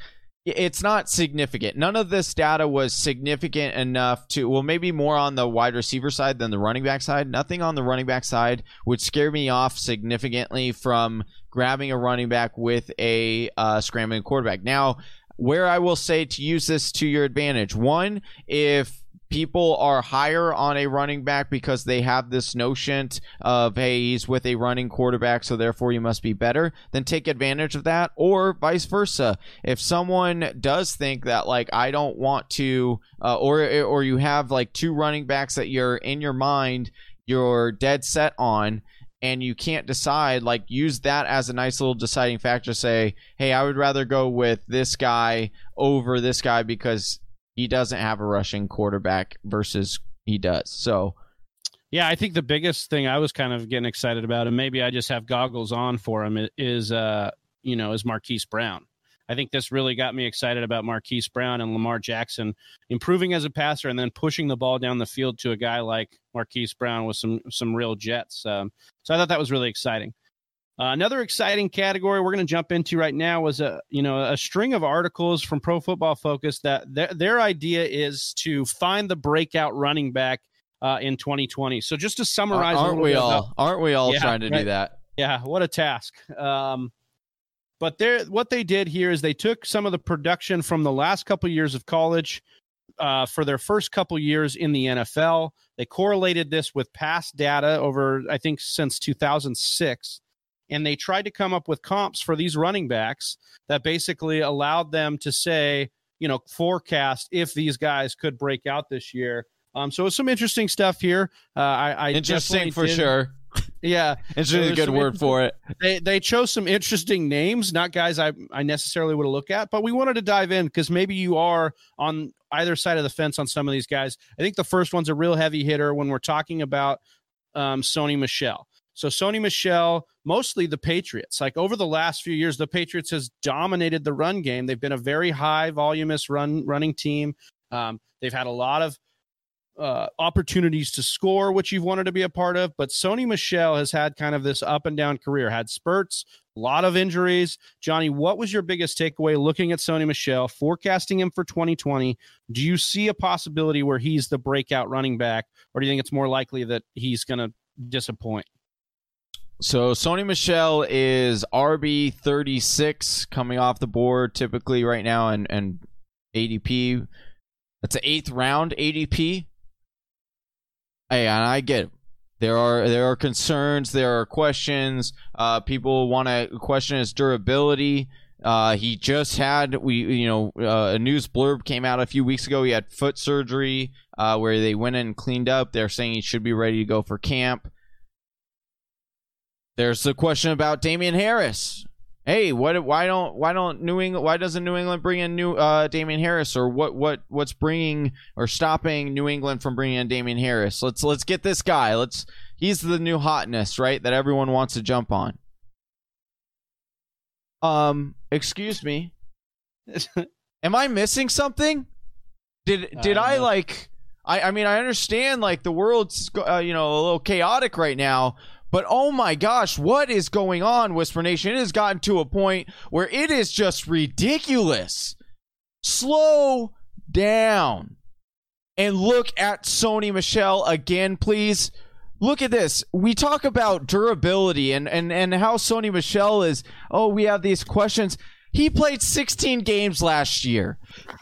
it's not significant. None of this data was significant enough to, well, maybe more on the wide receiver side than the running back side. Nothing on the running back side would scare me off significantly from grabbing a running back with a uh, scrambling quarterback. Now, where I will say to use this to your advantage, one, if people are higher on a running back because they have this notion of hey he's with a running quarterback so therefore you must be better then take advantage of that or vice versa. If someone does think that like i don't want to uh, or or you have like two running backs that you're in your mind you're dead set on and you can't decide like use that as a nice little deciding factor say hey i would rather go with this guy over this guy because he doesn't have a rushing quarterback versus he does. So, yeah, I think the biggest thing I was kind of getting excited about, and maybe I just have goggles on for him, is uh, you know, is Marquise Brown. I think this really got me excited about Marquise Brown and Lamar Jackson improving as a passer and then pushing the ball down the field to a guy like Marquise Brown with some some real jets. Um, so I thought that was really exciting. Uh, another exciting category we're going to jump into right now was a you know a string of articles from Pro Football Focus that their, their idea is to find the breakout running back uh, in 2020. So just to summarize, aren't we all? aren't we all yeah, trying to right? do that? Yeah, what a task. Um, but they what they did here is they took some of the production from the last couple of years of college uh, for their first couple years in the NFL. They correlated this with past data over, I think, since 2006 and they tried to come up with comps for these running backs that basically allowed them to say, you know, forecast if these guys could break out this year. Um, so some interesting stuff here. Uh, I, I interesting for did, sure. Yeah, it's really a good word for it. They they chose some interesting names, not guys I I necessarily would have looked at, but we wanted to dive in because maybe you are on either side of the fence on some of these guys. I think the first one's a real heavy hitter when we're talking about um, Sony Michel. So Sony Michel, mostly the Patriots. Like over the last few years, the Patriots has dominated the run game. They've been a very high voluminous run running team. Um, they've had a lot of uh, opportunities to score, which you've wanted to be a part of. But Sony Michel has had kind of this up and down career, had spurts, a lot of injuries. Johnny, what was your biggest takeaway looking at Sony Michel, forecasting him for 2020? Do you see a possibility where he's the breakout running back, or do you think it's more likely that he's going to disappoint? So Sony Michel is RB thirty six coming off the board typically right now and and ADP. That's an eighth round ADP. Hey, and I get it. There are there are concerns, there are questions. Uh, people want to question his durability. Uh, he just had we you know uh, a news blurb came out a few weeks ago. He had foot surgery uh, where they went in and cleaned up. They're saying he should be ready to go for camp. There's the question about Damien Harris. Hey, what? Why don't? Why don't New England? Why doesn't New England bring in new uh, Damien Harris? Or what? What? What's bringing or stopping New England from bringing in Damien Harris? Let's let's get this guy. Let's. He's the new hotness, right? That everyone wants to jump on. Um, excuse me. Am I missing something? Did did Uh, I like? I I mean I understand like the world's uh, you know a little chaotic right now, but oh my gosh, what is going on, Whisper Nation? It has gotten to a point where it is just ridiculous. Slow down and look at Sony Michel again, please. Look at this. We talk about durability and, and, and how Sony Michel is, oh, we have these questions. He played 16 games last year.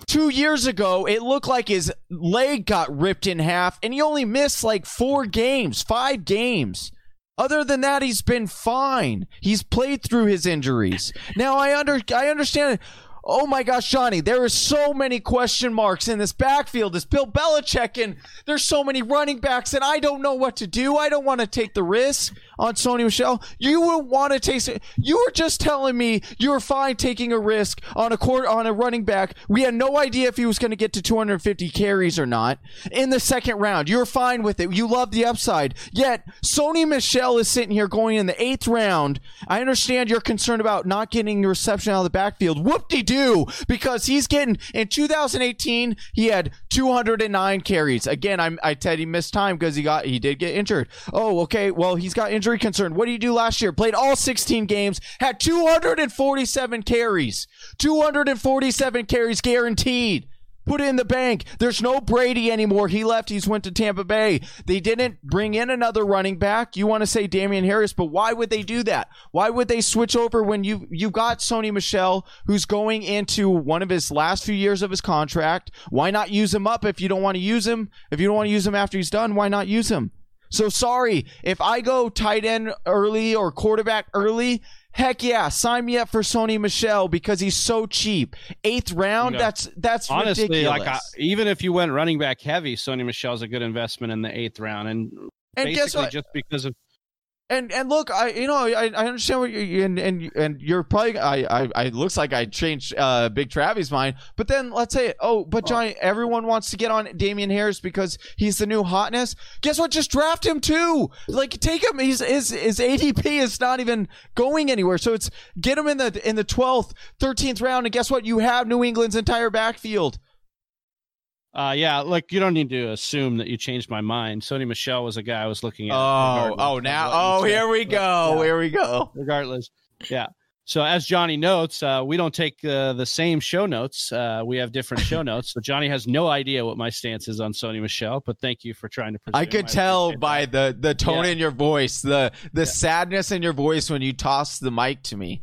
Two years ago, it looked like his leg got ripped in half, and he only missed like four games, five games. Other than that, he's been fine. He's played through his injuries. Now I under I understand. Oh my gosh, Johnny, there are so many question marks in this backfield. This Bill Belichick, and there's so many running backs, and I don't know what to do. I don't want to take the risk on Sony Michel. You would want to take. You were just telling me you were fine taking a risk on a court on a running back. We had no idea if he was going to get to 250 carries or not in the second round. You're fine with it. You love the upside. Yet Sony Michel is sitting here going in the eighth round. I understand you're concerned about not getting your reception out of the backfield. Whoop de doo, because he's getting in 2018 he had 209 carries. Again, I'm, I said he missed time because he got he did get injured. Oh, okay. Well, he's got injury concern. What did he do last year? Played all 16 games, had 247 carries. 247 carries guaranteed. Put in the bank. There's no Brady anymore. He left. He's went to Tampa Bay. They didn't bring in another running back. You want to say Damien Harris, but why would they do that? Why would they switch over when you you got Sony Michel, who's going into one of his last few years of his contract? Why not use him up if you don't want to use him? If you don't want to use him after he's done, why not use him? So sorry if I go tight end early or quarterback early. Heck yeah, sign me up for Sony Michel because he's so cheap. Eighth round, Yeah. that's that's Honestly, ridiculous. like I, even if you went running back heavy, Sony Michel's a good investment in the eighth round, and, and basically guess what? just because of And and look, I you know I, I understand what you and and and you're probably I I, I it looks like I changed uh Big Travi's mind, but then let's say oh, but Johnny, everyone wants to get on Damien Harris because he's the new hotness. Guess what? Just draft him too. Like take him. He's his his ADP is not even going anywhere. So it's get him in the in the twelfth, thirteenth round, and guess what? You have New England's entire backfield. Uh, yeah, like you don't need to assume that you changed my mind. Sony Michel was a guy I was looking at. Oh oh now oh here we go Yeah. here we go. Regardless, yeah. So as Johnny notes, uh, we don't take uh, the same show notes. Uh, we have different show notes. So Johnny has no idea what my stance is on Sony Michel. But thank you for trying to. I could tell by the the tone Yeah. in your voice, the the sadness in your voice when you toss the mic to me.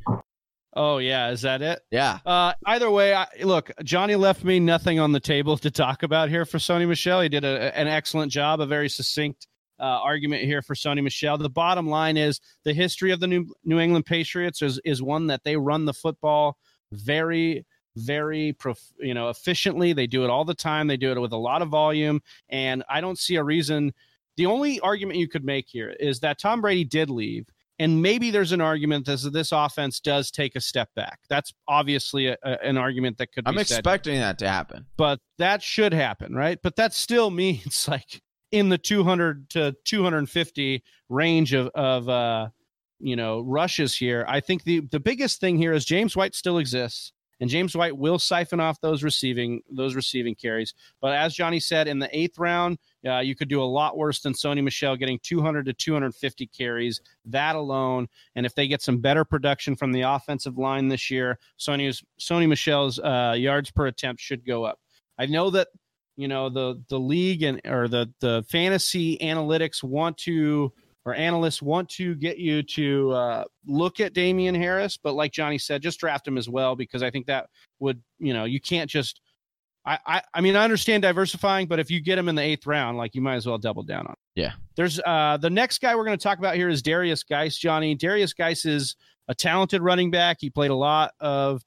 Oh yeah, is that it? Yeah. Uh, either way, I, look, Johnny left me nothing on the table to talk about here for Sony Michel. He did a, an excellent job, a very succinct uh, argument here for Sony Michel. The bottom line is the history of the New, New England Patriots is, is one that they run the football very, very, prof, you know, efficiently. They do it all the time. They do it with a lot of volume, and I don't see a reason. The only argument you could make here is that Tom Brady did leave, and maybe there's an argument that this offense does take a step back. That's obviously a, a- an argument that could. Be I'm said, expecting that to happen. but that should happen, right? But that still means like in the 200 to 250 range of of uh, you know rushes here. I think the the biggest thing here is James White still exists, and James White will siphon off those receiving those receiving carries. But as Johnny said, in the eighth round, uh, you could do a lot worse than Sony Michel getting 200 to 250 carries. That alone, and if they get some better production from the offensive line this year, Sony's Sony Michel's uh, yards per attempt should go up. I know that you know the the league and or the the fantasy analytics want to or analysts want to get you to uh, look at Damien Harris, but like Johnny said, just draft him as well because I think that would you know you can't just. I, I, I mean I understand diversifying, but if you get him in the eighth round, like you might as well double down on. It. Yeah. There's uh the next guy we're going to talk about here is Derrius Guice. Johnny Derrius Guice is a talented running back. He played a lot of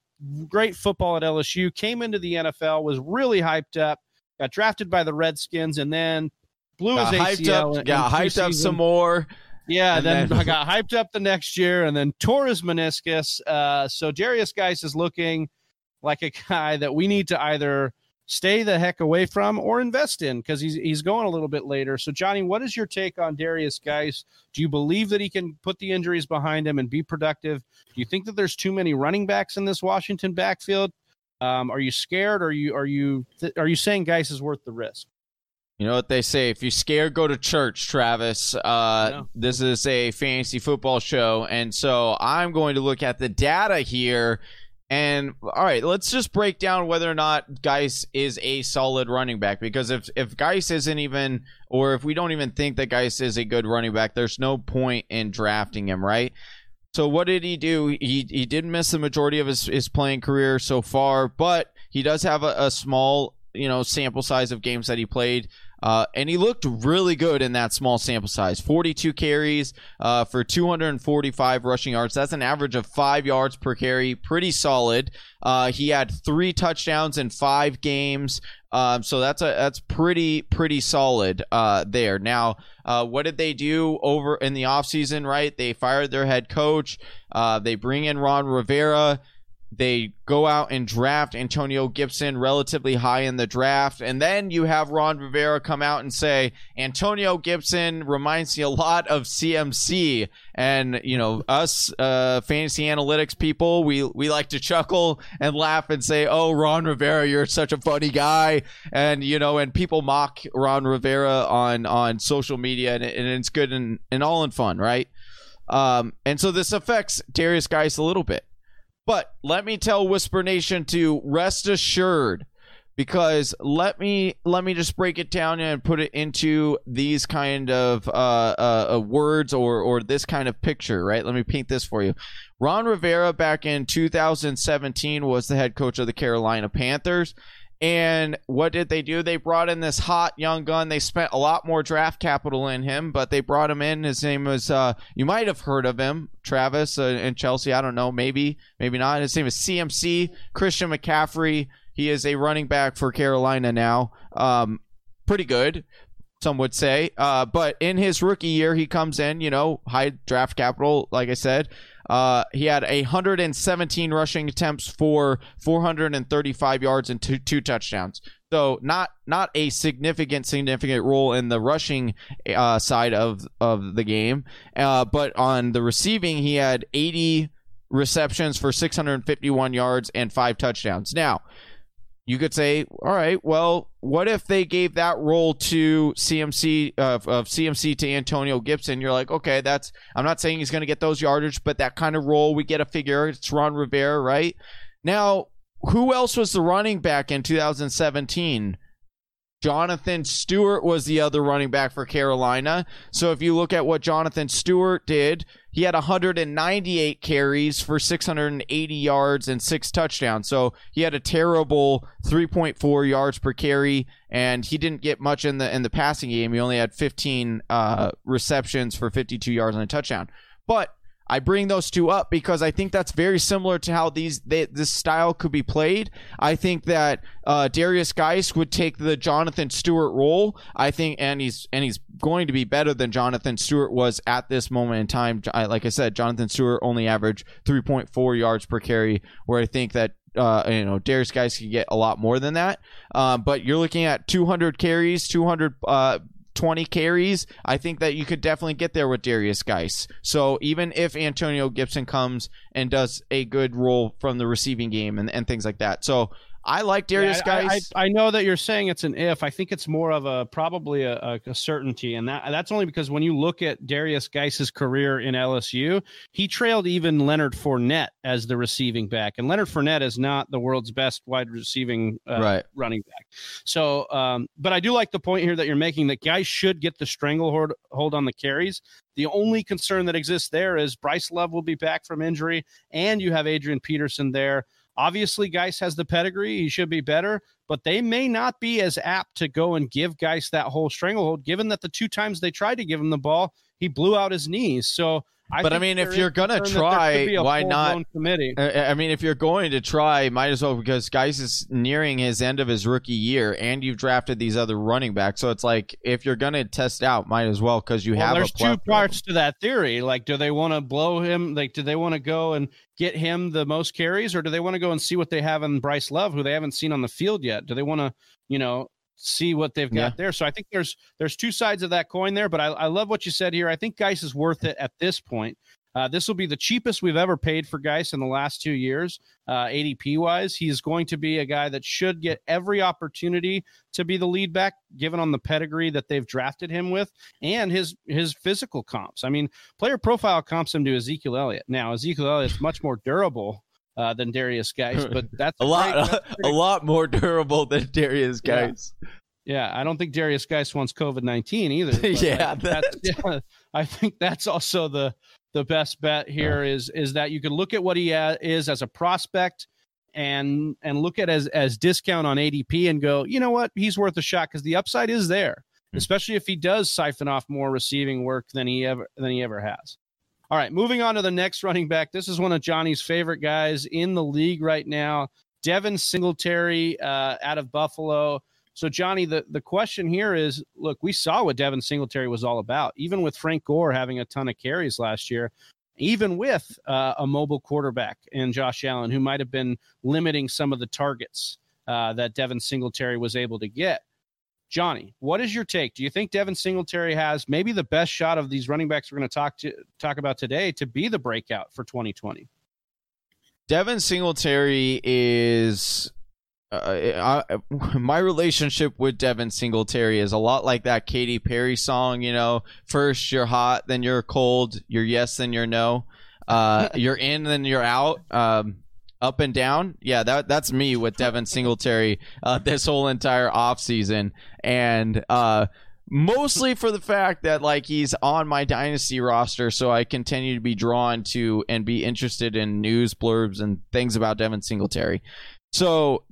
great football at LSU. Came into the NFL, was really hyped up. Got drafted by the Redskins, and then blew Got his hyped ACL. up, got hyped up some more. Yeah, then, then- I got hyped up the next year and then tore his meniscus. Uh, so Derrius Guice is looking like a guy that we need to either stay the heck away from or invest in because he's he's going a little bit later. So Johnny, what is your take on Derrius Guice? Do you believe that he can put the injuries behind him and be productive? Do you think that there's too many running backs in this Washington backfield? Um, are you scared? Or are you are you th- are you saying Guice is worth the risk? You know what they say? If you're scared, go to church, Travis. Uh. This is a fantasy football show. And so I'm going to look at the data here. And all right, let's just break down whether or not Guice is a solid running back. Because if, if Guice isn't even, or if we don't even think that Guice is a good running back, there's no point in drafting him, right? So what did he do? He he did miss the majority of his, his playing career so far, but he does have a, a small, you know, sample size of games that he played. Uh, and he looked really good in that small sample size 42 carries uh, for 245 rushing yards. That's an average of five yards per carry. Pretty solid. Uh, he had three touchdowns in five games. Um, so that's a that's pretty pretty solid uh, there. Now, uh, what did they do over in the offseason, right? They fired their head coach. Uh, they bring in Ron Rivera they go out and draft Antonio Gibson relatively high in the draft. And then you have Ron Rivera come out and say, Antonio Gibson reminds me a lot of CMC. And, you know, us uh, fantasy analytics people, we, we like to chuckle and laugh and say, oh, Ron Rivera, you're such a funny guy. And, you know, and people mock Ron Rivera on, on social media and, and it's good and, and all in fun, right? Um, and so this affects Derrius Guice a little bit. But let me tell Whisper Nation to rest assured because let me let me just break it down and put it into these kind of uh, uh, uh, words or or this kind of picture, right? Let me paint this for you. Ron Rivera back in 2017 was the head coach of the Carolina Panthers. And what did they do? They brought in this hot young gun. They spent a lot more draft capital in him, but they brought him in. His name was, uh, you might have heard of him, Travis uh, and Chelsea. I don't know. Maybe, maybe not. His name is CMC, Christian McCaffrey. He is a running back for Carolina now. Um, pretty good, some would say. Uh, but in his rookie year, he comes in, you know, high draft capital, like I said. Uh, he had 117 rushing attempts for 435 yards and two, two touchdowns. So not not a significant significant role in the rushing uh, side of of the game, uh, but on the receiving, he had 80 receptions for 651 yards and five touchdowns. Now, you could say, all right, well, what if they gave that role to CMC of CMC to Antonio Gibson? You're like, okay, that's. I'm not saying he's going to get those yardage, but that kind of role we get a figure. It's Ron Rivera, right? Now, who else was the running back in 2017? Jonathan Stewart was the other running back for Carolina. So if you look at what Jonathan Stewart did, he had 198 carries for 680 yards and six touchdowns. So he had a terrible 3.4 yards per carry, and he didn't get much in the in the passing game. He only had 15 uh, receptions for 52 yards and a touchdown. But I bring those two up because I think that's very similar to how these they, this style could be played. I think that uh, Derrius Guice would take the Jonathan Stewart role. I think, and he's and he's going to be better than Jonathan Stewart was at this moment in time. Like I said, Jonathan Stewart only averaged 3.4 yards per carry, where I think that uh, you know, Derrius Guice can get a lot more than that. Um, but you're looking at 200 carries, 200, uh, 20 carries, I think that you could definitely get there with Derrius Guice. So even if Antonio Gibson comes and does a good role from the receiving game and, and things like that. So I like Derrius Yeah, I- Guice. I, I know that you're saying it's an if. I think it's more of a probably a, a, a certainty, and that that's only because when you look at Derrius Guice's career in LSU, he trailed even Leonard Fournette as the receiving back, and Leonard Fournette is not the world's best wide receiving uh, Right. running back. So, um, but I do like the point here that you're making that Guice should get the stranglehold hold on the carries. The only concern that exists there is Bryce Love will be back from injury, and you have Adrian Peterson there. Obviously, Guice has the pedigree. He should be better, but they may not be as apt to go and give Guice that whole stranglehold, given that the two times they tried to give him the ball, he blew out his knees. So, I But I mean, if you're gonna concern that there try, could be a why not- Committee. I mean, if you're going to try, might as well because Guice is nearing his end of his rookie year, and you've drafted these other running backs. So it's like if you're going to test out, might as well because you Well, have. there's two parts to that theory. Like, do they want to blow him? Like, do they want to go and get him the most carries, or do they want to go and see what they have in Bryce Love, who they haven't seen on the field yet? Do they want to, you know, see what they've got Yeah. there? So I think there's there's two sides of that coin there. But I, I love what you said here. I think Guice is worth it at this point. Uh, this will be the cheapest we've ever paid for Guice in the last two years, uh, ADP wise. He's going to be a guy that should get every opportunity to be the lead back, given on the pedigree that they've drafted him with, and his his physical comps. I mean, player profile comps him to Ezekiel Elliott. Now, Ezekiel Elliott's much more durable uh, than Derrius Guice, but that's a great- lot, a lot more durable than Derrius Yeah. Guice. Yeah, I don't think Derrius Guice wants COVID nineteen either. Yeah, like, that's, yeah, I think that's also the the best bet here is is that you can look at what he uh, is as a prospect and and look at as as discount on ADP and go, you know what, he's worth a shot because the upside is there, Hmm. especially if he does siphon off more receiving work than he ever than he ever has. All right, moving on to the next running back. This is one of Johnny's favorite guys in the league right now, Devin Singletary uh, out of Buffalo. So, Johnny, the, the question here is look, we saw what Devin Singletary was all about, even with Frank Gore having a ton of carries last year, even with uh, a mobile quarterback and Josh Allen, who might have been limiting some of the targets uh, that Devin Singletary was able to get. Johnny, what is your take? Do you think Devin Singletary has maybe the best shot of these running backs we're going to talk to talk about today to be the breakout for 2020? Devin Singletary is. Uh, I, my relationship with Devin Singletary is a lot like that Katy Perry song. You know, first you're hot, then you're cold. You're yes, then you're no. Uh, you're in, then you're out. Um, up and down. Yeah, that that's me with Devin Singletary uh, this whole entire offseason. and uh, mostly for the fact that like he's on my dynasty roster, so I continue to be drawn to and be interested in news blurbs and things about Devin Singletary. So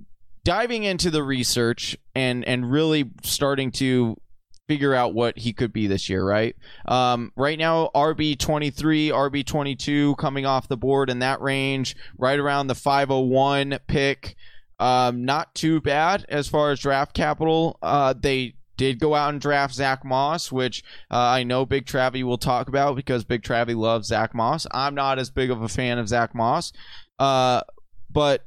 diving into the research and and really starting to figure out what he could be this year, right? Um, right now, RB twenty three, RB twenty two, coming off the board in that range, right around the five hundred one pick. Um, not too bad as far as draft capital. Uh, they did go out and draft Zach Moss, which uh, I know Big Travie will talk about because Big Travie loves Zach Moss. I'm not as big of a fan of Zach Moss, uh, but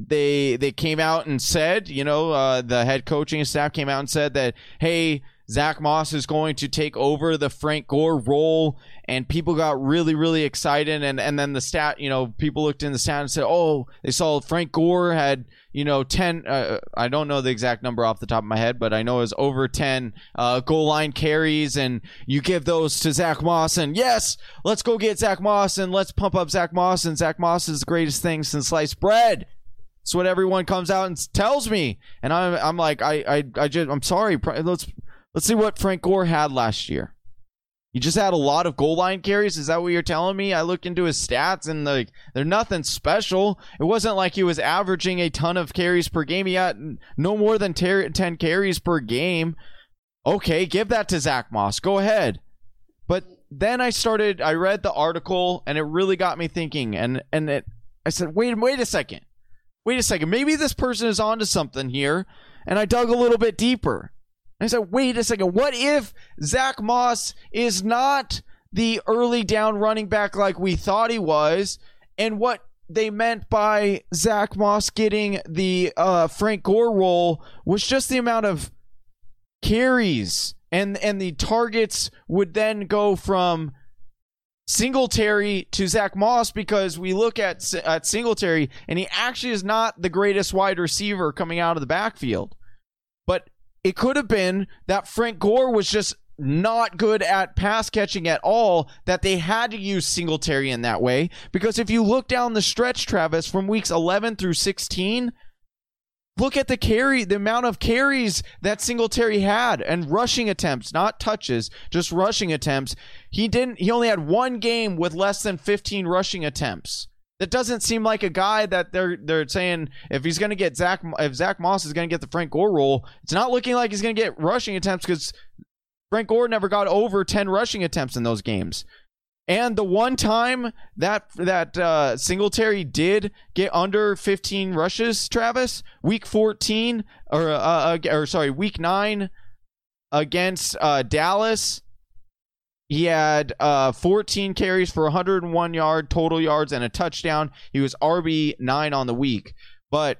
they they came out and said, you know, uh, the head coaching staff came out and said that, hey, Zach Moss is going to take over the Frank Gore role, and people got really, really excited. And and then the stat, you know, people looked in the stat and said, oh, they saw Frank Gore had, you know, ten. Uh, I don't know the exact number off the top of my head, but I know it was over ten uh, goal line carries, and you give those to Zach Moss, and yes, let's go get Zach Moss, and let's pump up Zach Moss, and Zach Moss is the greatest thing since sliced bread. It's what everyone comes out and tells me, and I'm I'm like I I, I just I'm sorry. Let's let's see what Frank Gore had last year. He just had a lot of goal line carries. Is that what you're telling me? I looked into his stats and like they're nothing special. It wasn't like he was averaging a ton of carries per game. He had no more than ter- ten carries per game. Okay, give that to Zach Moss. Go ahead. But then I started. I read the article and it really got me thinking. And and it, I said, wait, wait a second wait a second, maybe this person is onto something here. And I dug a little bit deeper. I said, wait a second, what if Zach Moss is not the early down running back like we thought he was? And what they meant by Zach Moss getting the uh, Frank Gore role was just the amount of carries and and the targets would then go from Singletary to Zach Moss because we look at at Singletary and he actually is not the greatest wide receiver coming out of the backfield. But it could have been that Frank Gore was just not good at pass catching at all that they had to use Singletary in that way because if you look down the stretch Travis from weeks 11 through 16 Look at the carry, the amount of carries that Singletary had and rushing attempts, not touches, just rushing attempts. He didn't, he only had one game with less than 15 rushing attempts. That doesn't seem like a guy that they're they're saying if he's going to get Zach if Zach Moss is going to get the Frank Gore role, it's not looking like he's going to get rushing attempts because Frank Gore never got over 10 rushing attempts in those games. And the one time that that uh, Singletary did get under 15 rushes, Travis, week 14 or uh, uh, or sorry, week nine against uh, Dallas, he had uh, 14 carries for 101 yard total yards and a touchdown. He was RB nine on the week, but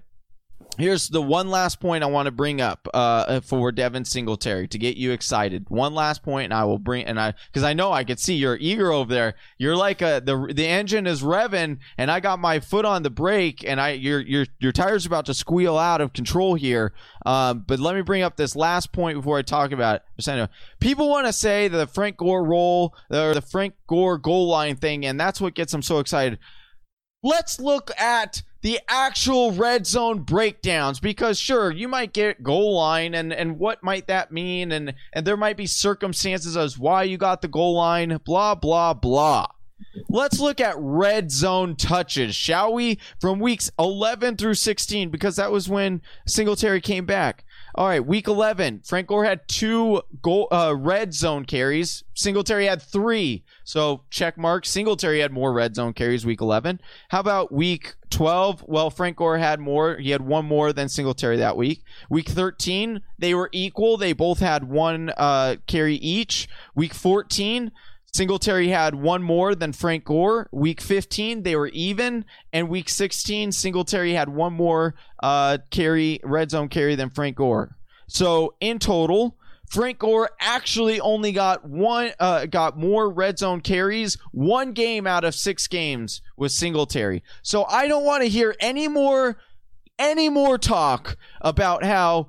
Here's the one last point I want to bring up uh, for Devin Singletary to get you excited. One last point, and I will bring and I because I know I could see you're eager over there. You're like a, the the engine is revving, and I got my foot on the brake, and I your your your tires about to squeal out of control here. Um, but let me bring up this last point before I talk about it. People want to say the Frank Gore role or the Frank Gore goal line thing, and that's what gets them so excited. Let's look at the actual red zone breakdowns because sure you might get goal line and and what might that mean and and there might be circumstances as why you got the goal line blah blah blah Let's look at red zone touches, shall we? From weeks 11 through 16, because that was when Singletary came back. All right, week 11, Frank Gore had two goal, uh, red zone carries. Singletary had three. So check mark. Singletary had more red zone carries week 11. How about week 12? Well, Frank Gore had more. He had one more than Singletary that week. Week 13, they were equal. They both had one uh, carry each. Week 14, Singletary had one more than Frank Gore. Week 15, they were even. And week 16, Singletary had one more uh, carry, red zone carry than Frank Gore. So in total, Frank Gore actually only got one, uh, got more red zone carries one game out of six games with Singletary. So I don't want to hear any more, any more talk about how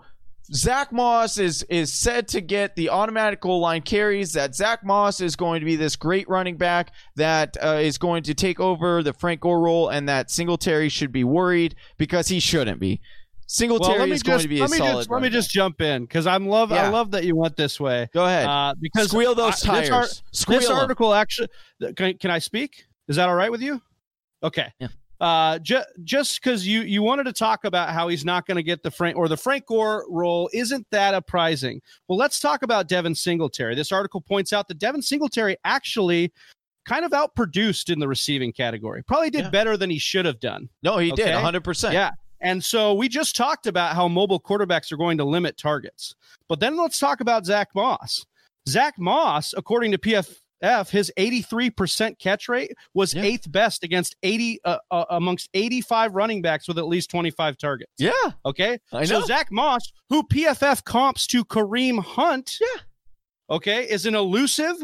Zach Moss is is said to get the automatic goal line carries. That Zach Moss is going to be this great running back that uh, is going to take over the Frank Gore role, and that Singletary should be worried because he shouldn't be. Singletary well, is going to be let a me solid. Just, let me just jump in because I'm love Yeah. I love that you went this way. Go ahead. Uh, because Squeal those I- this, tires. Squeal this article actually can, can I speak? Is that all right with you? Okay. Yeah. Uh, ju- just because you you wanted to talk about how he's not going to get the Frank or the Frank Gore role isn't that apprising. Well, let's talk about Devin Singletary. This article points out that Devin Singletary actually kind of outproduced in the receiving category. Probably did Yeah. better than he should have done. No, he did 100%. Yeah. And so we just talked about how mobile quarterbacks are going to limit targets. But then let's talk about Zach Moss. Zach Moss, according to PFF, his 83% catch rate was Yeah. eighth best against 80 uh, uh, amongst 85 running backs with at least 25 targets. Yeah. Okay. I So. Zach Moss, who PFF comps to Kareem Hunt, Yeah. okay, is an elusive,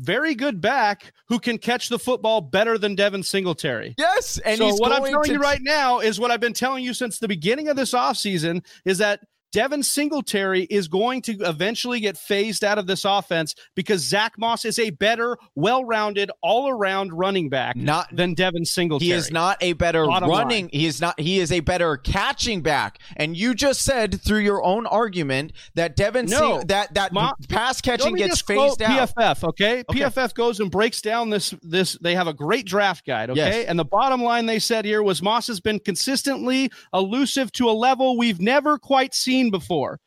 very good back who can catch the football better than Devin Singletary Yes. And so he's what I'm telling to you right now is what I've been telling you since the beginning of this offseason is that Devin Singletary is going to eventually get phased out of this offense because Zach Moss is a better, well-rounded, all-around running back Not than Devin Singletary. He is not a better Bottom running. line. He is not. He is a better catching back. And you just said through your own argument that Devin No. Sing- that that Ma- pass catching gets phased out. PFF, okay? Okay. PFF goes and breaks down this this they have a great draft guide, okay? Yes. And the bottom line they said here was Moss has been consistently elusive to a level we've never quite seen before.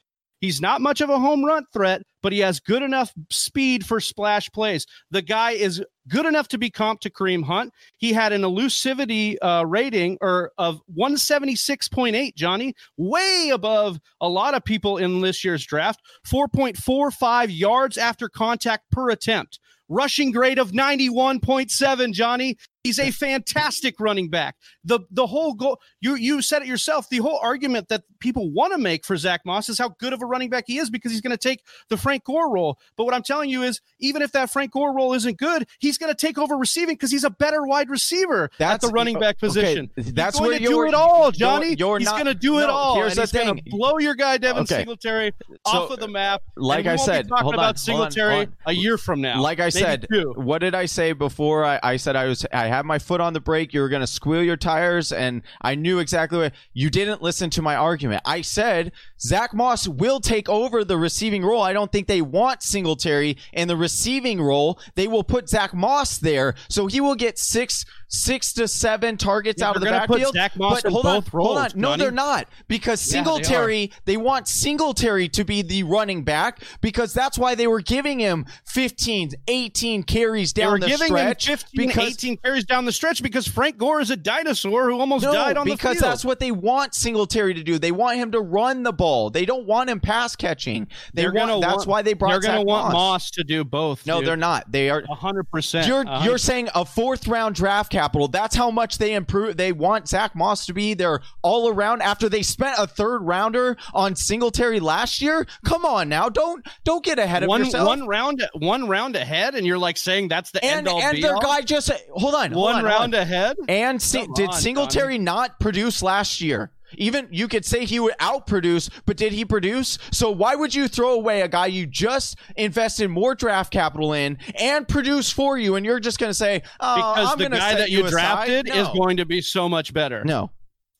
He's not much of a home run threat, but he has good enough speed for splash plays. The guy is good enough to be comp to Kareem Hunt. He had an elusivity uh, rating or of 176.8, Johnny, way above a lot of people in this year's draft. 4.45 yards after contact per attempt. Rushing grade of 91.7, Johnny. He's a fantastic running back. The the whole goal you you said it yourself. The whole argument that people want to make for Zach Moss is how good of a running back he is because he's going to take the Frank Gore role. But what I'm telling you is, even if that Frank Gore role isn't good, he's going to take over receiving because he's a better wide receiver That's- at the running back okay, position. that's he's going to do it all, you're- Johnny. you're he's going to do it no, all. here's and the he's going to blow your guy Devin Okay. Singletary So, off of the map. Uh, like and I said, talking hold on, about on, Singletary hold on. a year from now. Like I said, what did I say before? I, I said I was I had my foot on the brake. You were going to squeal your tires, and I knew exactly what. You didn't listen to my argument. I said Zach Moss will take over the receiving role. I don't think they want Singletary in the receiving role. They will put Zach Moss there, so he will get six six to seven targets Yeah, out of the they're gonna put backfield. Zach Moss but in hold both on, hold on. roles, No, Johnny. they're not because Yeah, they. Singletary they want Singletary to be the running back because that's why they were giving him 15, 18 carries They down were the giving stretch. him 15, because, 18 carries down the stretch because Frank Gore is a dinosaur who almost no, died on the field. because that's what they want Singletary to do. They want him to run the ball. They don't want him pass catching. They They're want. gonna That's want- why they brought. They're going to want Moss. to do both. No, dude. they're not. They are. hundred percent. You're you're saying a fourth round draft capital. That's how much they improve. They want Zach Moss to be their all around after they spent a third rounder on Singletary last year. Come on now, don't don't get ahead of one yourself. one round one round ahead, and you're like saying that's the and end all and their all? guy just hold on. hold one on, round on. ahead. And si- Come did on, Singletary not produce last year? Even you could say he would outproduce, but did he produce? So why would you throw away a guy you just invested more draft capital in and produce for you, and you're just going to say, "Oh, Because I'm the guy that you, aside"? drafted is going to be so much better. No,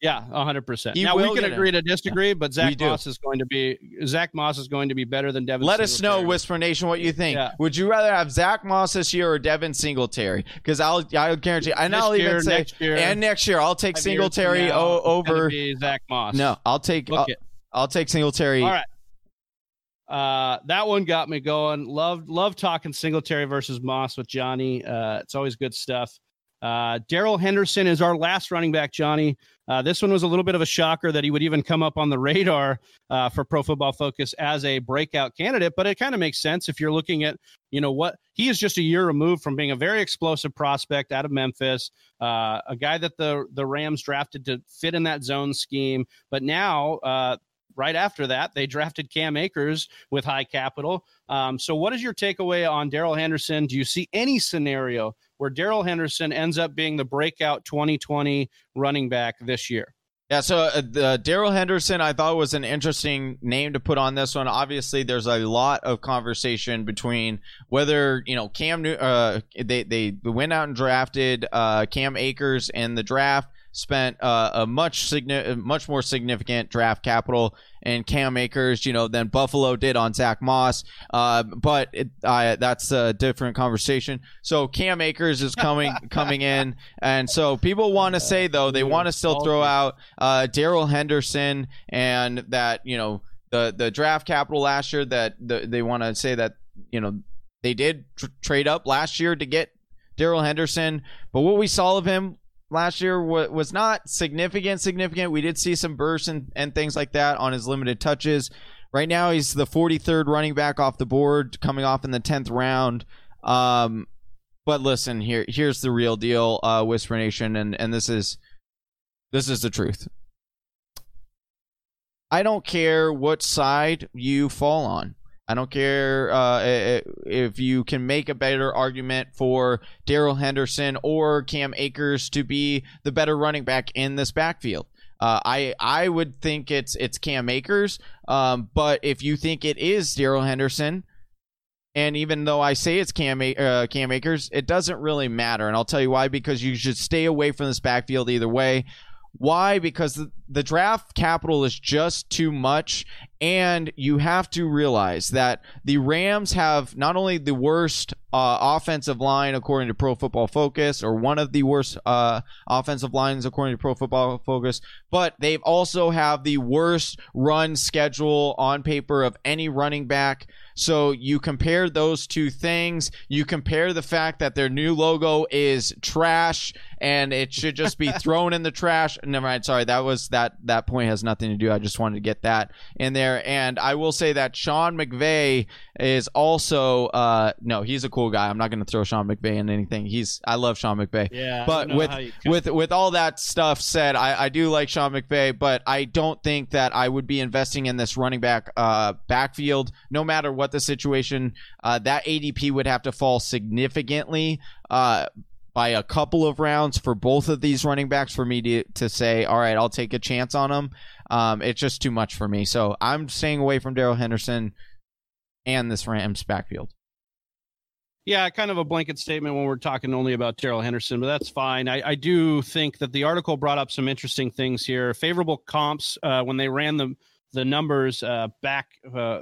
Yeah, hundred percent. Now we can it. agree to disagree, but Zach. Moss is going to be Zach Moss is going to be better than Devin. Let us know, Whisper Nation, what you think. Yeah. Would you rather have Zach Moss this year or Devin Singletary? Because I'll, I'll guarantee, and This I'll year, even say, next year, and next year, I'll take Singletary now, over. be Zach Moss. No, I'll take, I'll. I'll take Singletary. All right. Uh, that one got me going. Love, love talking Singletary versus Moss with Johnny. Uh, it's always good stuff. Uh, Darrell Henderson is our last running back, Johnny. Uh, this one was a little bit of a shocker that he would even come up on the radar uh, for Pro Football Focus as a breakout candidate, but it kind of makes sense if you're looking at, you know, what he is just a year removed from being a very explosive prospect out of Memphis, uh, a guy that the the Rams drafted to fit in that zone scheme, but now. Uh, Right after that, they drafted Cam Akers with high capital. Um, so, what is your takeaway on Darrell Henderson? Do you see any scenario where Darrell Henderson ends up being the breakout 2020 running back this year? Yeah, so uh, the Darrell Henderson, I thought was an interesting name to put on this one. Obviously, there's a lot of conversation between whether you know Cam, uh, they they went out and drafted uh, Cam Akers in the draft, spent uh, a much signi- much more significant draft capital in Cam Akers, you know, than Buffalo did on Zach Moss. Uh, but it, uh, that's a different conversation. So Cam Akers is coming coming in, and so people want to say though they want to still throw out uh, Darrell Henderson and that you know the the draft capital last year that the, they want to say that you know they did tr- trade up last year to get Darrell Henderson, but what we saw of him last year wa- was not significant. Significant. We did see some bursts and, and things like that on his limited touches. Right now, he's the 43rd running back off the board, coming off in the 10th round. Um, but listen, here here's the real deal, uh, Whisper Nation, and and this is this is the truth. I don't care what side you fall on. I don't care uh, if you can make a better argument for Darrell Henderson or Cam Akers to be the better running back in this backfield. Uh, I I would think it's it's Cam Akers, um, but if you think it is Darrell Henderson, and even though I say it's Cam uh, Cam Akers, it doesn't really matter, and I'll tell you why. Because you should stay away from this backfield either way. Why? Because the, draft capital is just too much, and you have to realize that the Rams have not only the worst uh, offensive line according to Pro Football Focus, or one of the worst uh, offensive lines according to Pro Football Focus, but they've also have the worst run schedule on paper of any running back. So you compare those two things. You compare the fact that their new logo is trash and it should just be thrown in the trash. Never mind. Sorry, that was that. That point has nothing to do. I just wanted to get that in there. And I will say that Sean McVay is also uh no, he's a cool guy. I'm not going to throw Sean McVay in anything. He's I love Sean McVay. Yeah, But with with with all that stuff said, I, I do like Sean McVay, but I don't think that I would be investing in this running back uh, backfield, no matter what the situation. Uh, that ADP would have to fall significantly uh, by a couple of rounds for both of these running backs for me to, to say, all right, I'll take a chance on them. Um, it's just too much for me. So I'm staying away from Darrell Henderson and this Rams backfield. Yeah, kind of a blanket statement when we're talking only about Darrell Henderson, but that's fine. I, I do think that the article brought up some interesting things here. Favorable comps uh, when they ran the the numbers uh, back uh,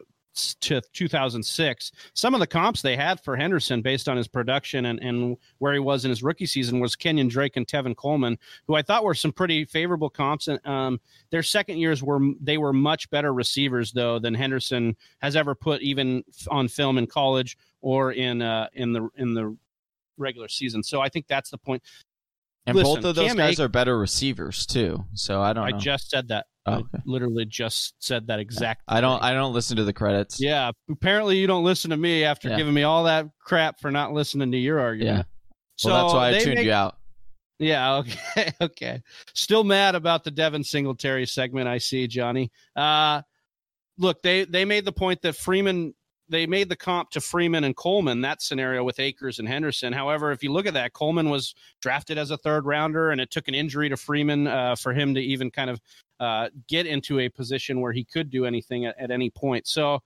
to 2006. Some of the comps they had for Henderson based on his production and, and where he was in his rookie season was Kenyan Drake and Tevin Coleman, who I thought were some pretty favorable comps. And um, their second years were they were much better receivers though than Henderson has ever put even on film in college or in uh, in the in the regular season. So I think that's the point. And Listen, both of those Cam guys Ak- are better receivers too. So I don't I know. just said that. Oh, okay. literally just said that exact. I don't. thing. I don't listen to the credits. yeah, apparently you don't listen to me after Yeah. giving me all that crap for not listening to your argument. Yeah. So Well, that's why I tuned make- you out. Yeah. Okay. Okay. Still mad about the Devin Singletary segment. I see, Johnny. Uh, look, they they made the point that Freeman. They made the comp to Freeman and Coleman that scenario with Akers and Henderson. However, if you look at that, Coleman was drafted as a third rounder, and it took an injury to Freeman uh, for him to even kind of uh, get into a position where he could do anything at, at any point. So.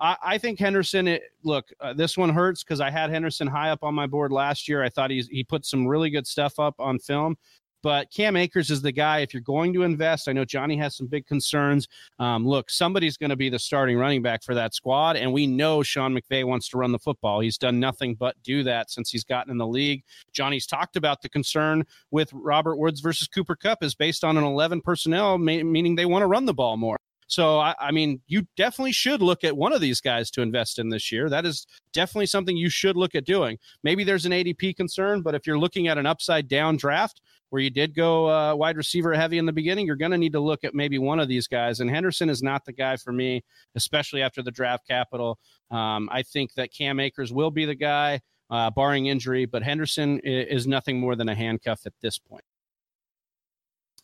I, I think Henderson. It, look, uh, this one hurts because I had Henderson high up on my board last year. I thought he's he put some really good stuff up on film. But Cam Akers is the guy. If you're going to invest, I know Johnny has some big concerns. Um, look, somebody's going to be the starting running back for that squad, and we know Sean McVay wants to run the football. He's done nothing but do that since he's gotten in the league. Johnny's talked about the concern with Robert Woods versus Cooper Kupp is based on an 11 personnel, meaning they want to run the ball more. So, I, I mean, you definitely should look at one of these guys to invest in this year. That is definitely something you should look at doing. Maybe there's an ADP concern, but if you're looking at an upside down draft where you did go uh, wide receiver heavy in the beginning, you're going to need to look at maybe one of these guys. And Henderson is not the guy for me, especially after the draft capital. Um, I think that Cam Akers will be the guy, uh, barring injury, but Henderson is nothing more than a handcuff at this point.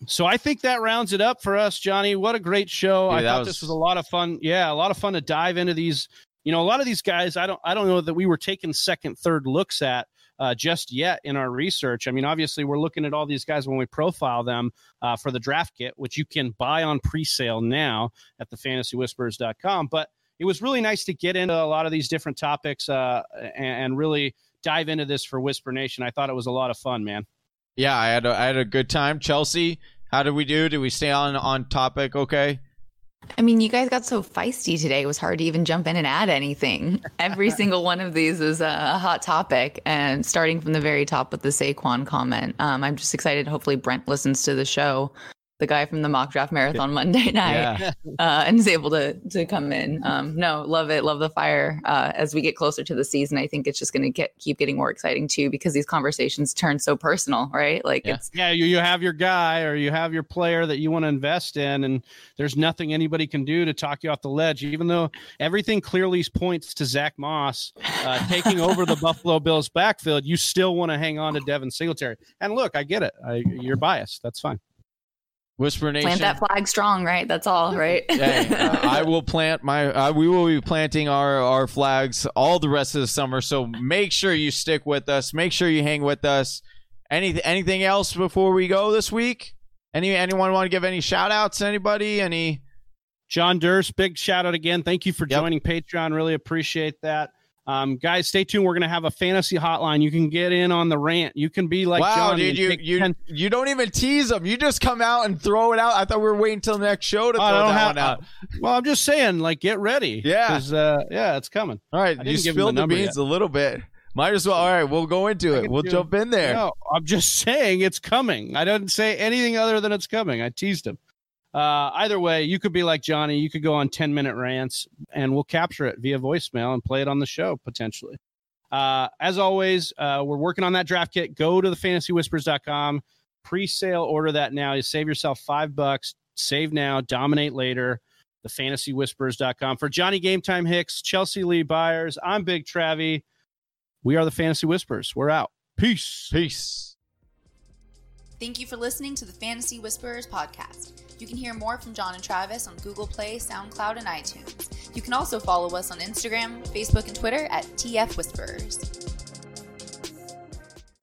So I think that rounds it up for us, Johnny. What a great show! Dude, I thought was- this was a lot of fun. Yeah, a lot of fun to dive into these. You know, a lot of these guys, I don't, I don't know that we were taking second, third looks at uh, just yet in our research. I mean, obviously, we're looking at all these guys when we profile them uh, for the draft kit, which you can buy on pre-sale now at thefantasywhispers.com. But it was really nice to get into a lot of these different topics uh, and, and really dive into this for Whisper Nation. I thought it was a lot of fun, man. Yeah, I had a, I had a good time. Chelsea, how did we do? Did we stay on on topic? Okay. I mean, you guys got so feisty today. It was hard to even jump in and add anything. Every single one of these is a, hot topic. And starting from the very top with the Saquon comment, um, I'm just excited. Hopefully, Brent listens to the show, the guy from the mock draft marathon Monday night, Yeah. uh, and is able to to come in. Um, no, love it, love the fire. Uh, as we get closer to the season, I think it's just going to get keep getting more exciting too because these conversations turn so personal, right? Like Yeah. it's Yeah, you, you have your guy or you have your player that you want to invest in, and there's nothing anybody can do to talk you off the ledge, even though everything clearly points to Zach Moss uh, taking over the Buffalo Bills backfield. You still want to hang on to Devin Singletary. And look, I get it. I, you're biased. That's fine. Whisper Nation. plant that flag strong, right? That's all, right? Hey, uh, I will plant my. Uh, we will be planting our our flags all the rest of the summer. So make sure you stick with us. Make sure you hang with us. Any anything else before we go this week? Any anyone want to give any shout outs? Anybody? Any? John Durst, big shout out again. Thank you for Yep. joining Patreon. Really appreciate that. Um, guys, stay tuned. We're going to have a fantasy hotline. You can get in on the rant. You can be like, wow, Johnny dude, you you 10 you don't even tease them. You just come out and throw it out. I thought we were waiting till the next show to throw that have- one out. Well, I'm just saying, like, get ready. Yeah, Uh, yeah, it's coming. All right, you didn't give him the spilled the, number beans a little bit. Might as well. All right, we'll go into it. We'll do- jump in there. No, I'm just saying it's coming. I didn't say anything other than it's coming. I teased him. Uh, either way, you could be like Johnny. You could go on 10 minute rants and we'll capture it via voicemail and play it on the show potentially. Uh, as always, uh, we're working on that draft kit. Go to thefantasywhispers.com, pre sale, order that now. You save yourself five bucks. Save now, dominate later. Thefantasywhispers.com. For Johnny Game Time Hicks, Chelsea Lee Byers, I'm Big Travie. We are the Fantasy Whispers. We're out. Peace. Peace. Thank you for listening to the Fantasy Whisperers podcast. You can hear more from John and Travis on Google Play, SoundCloud, and iTunes. You can also follow us on Instagram, Facebook, and Twitter at TF Whisperers.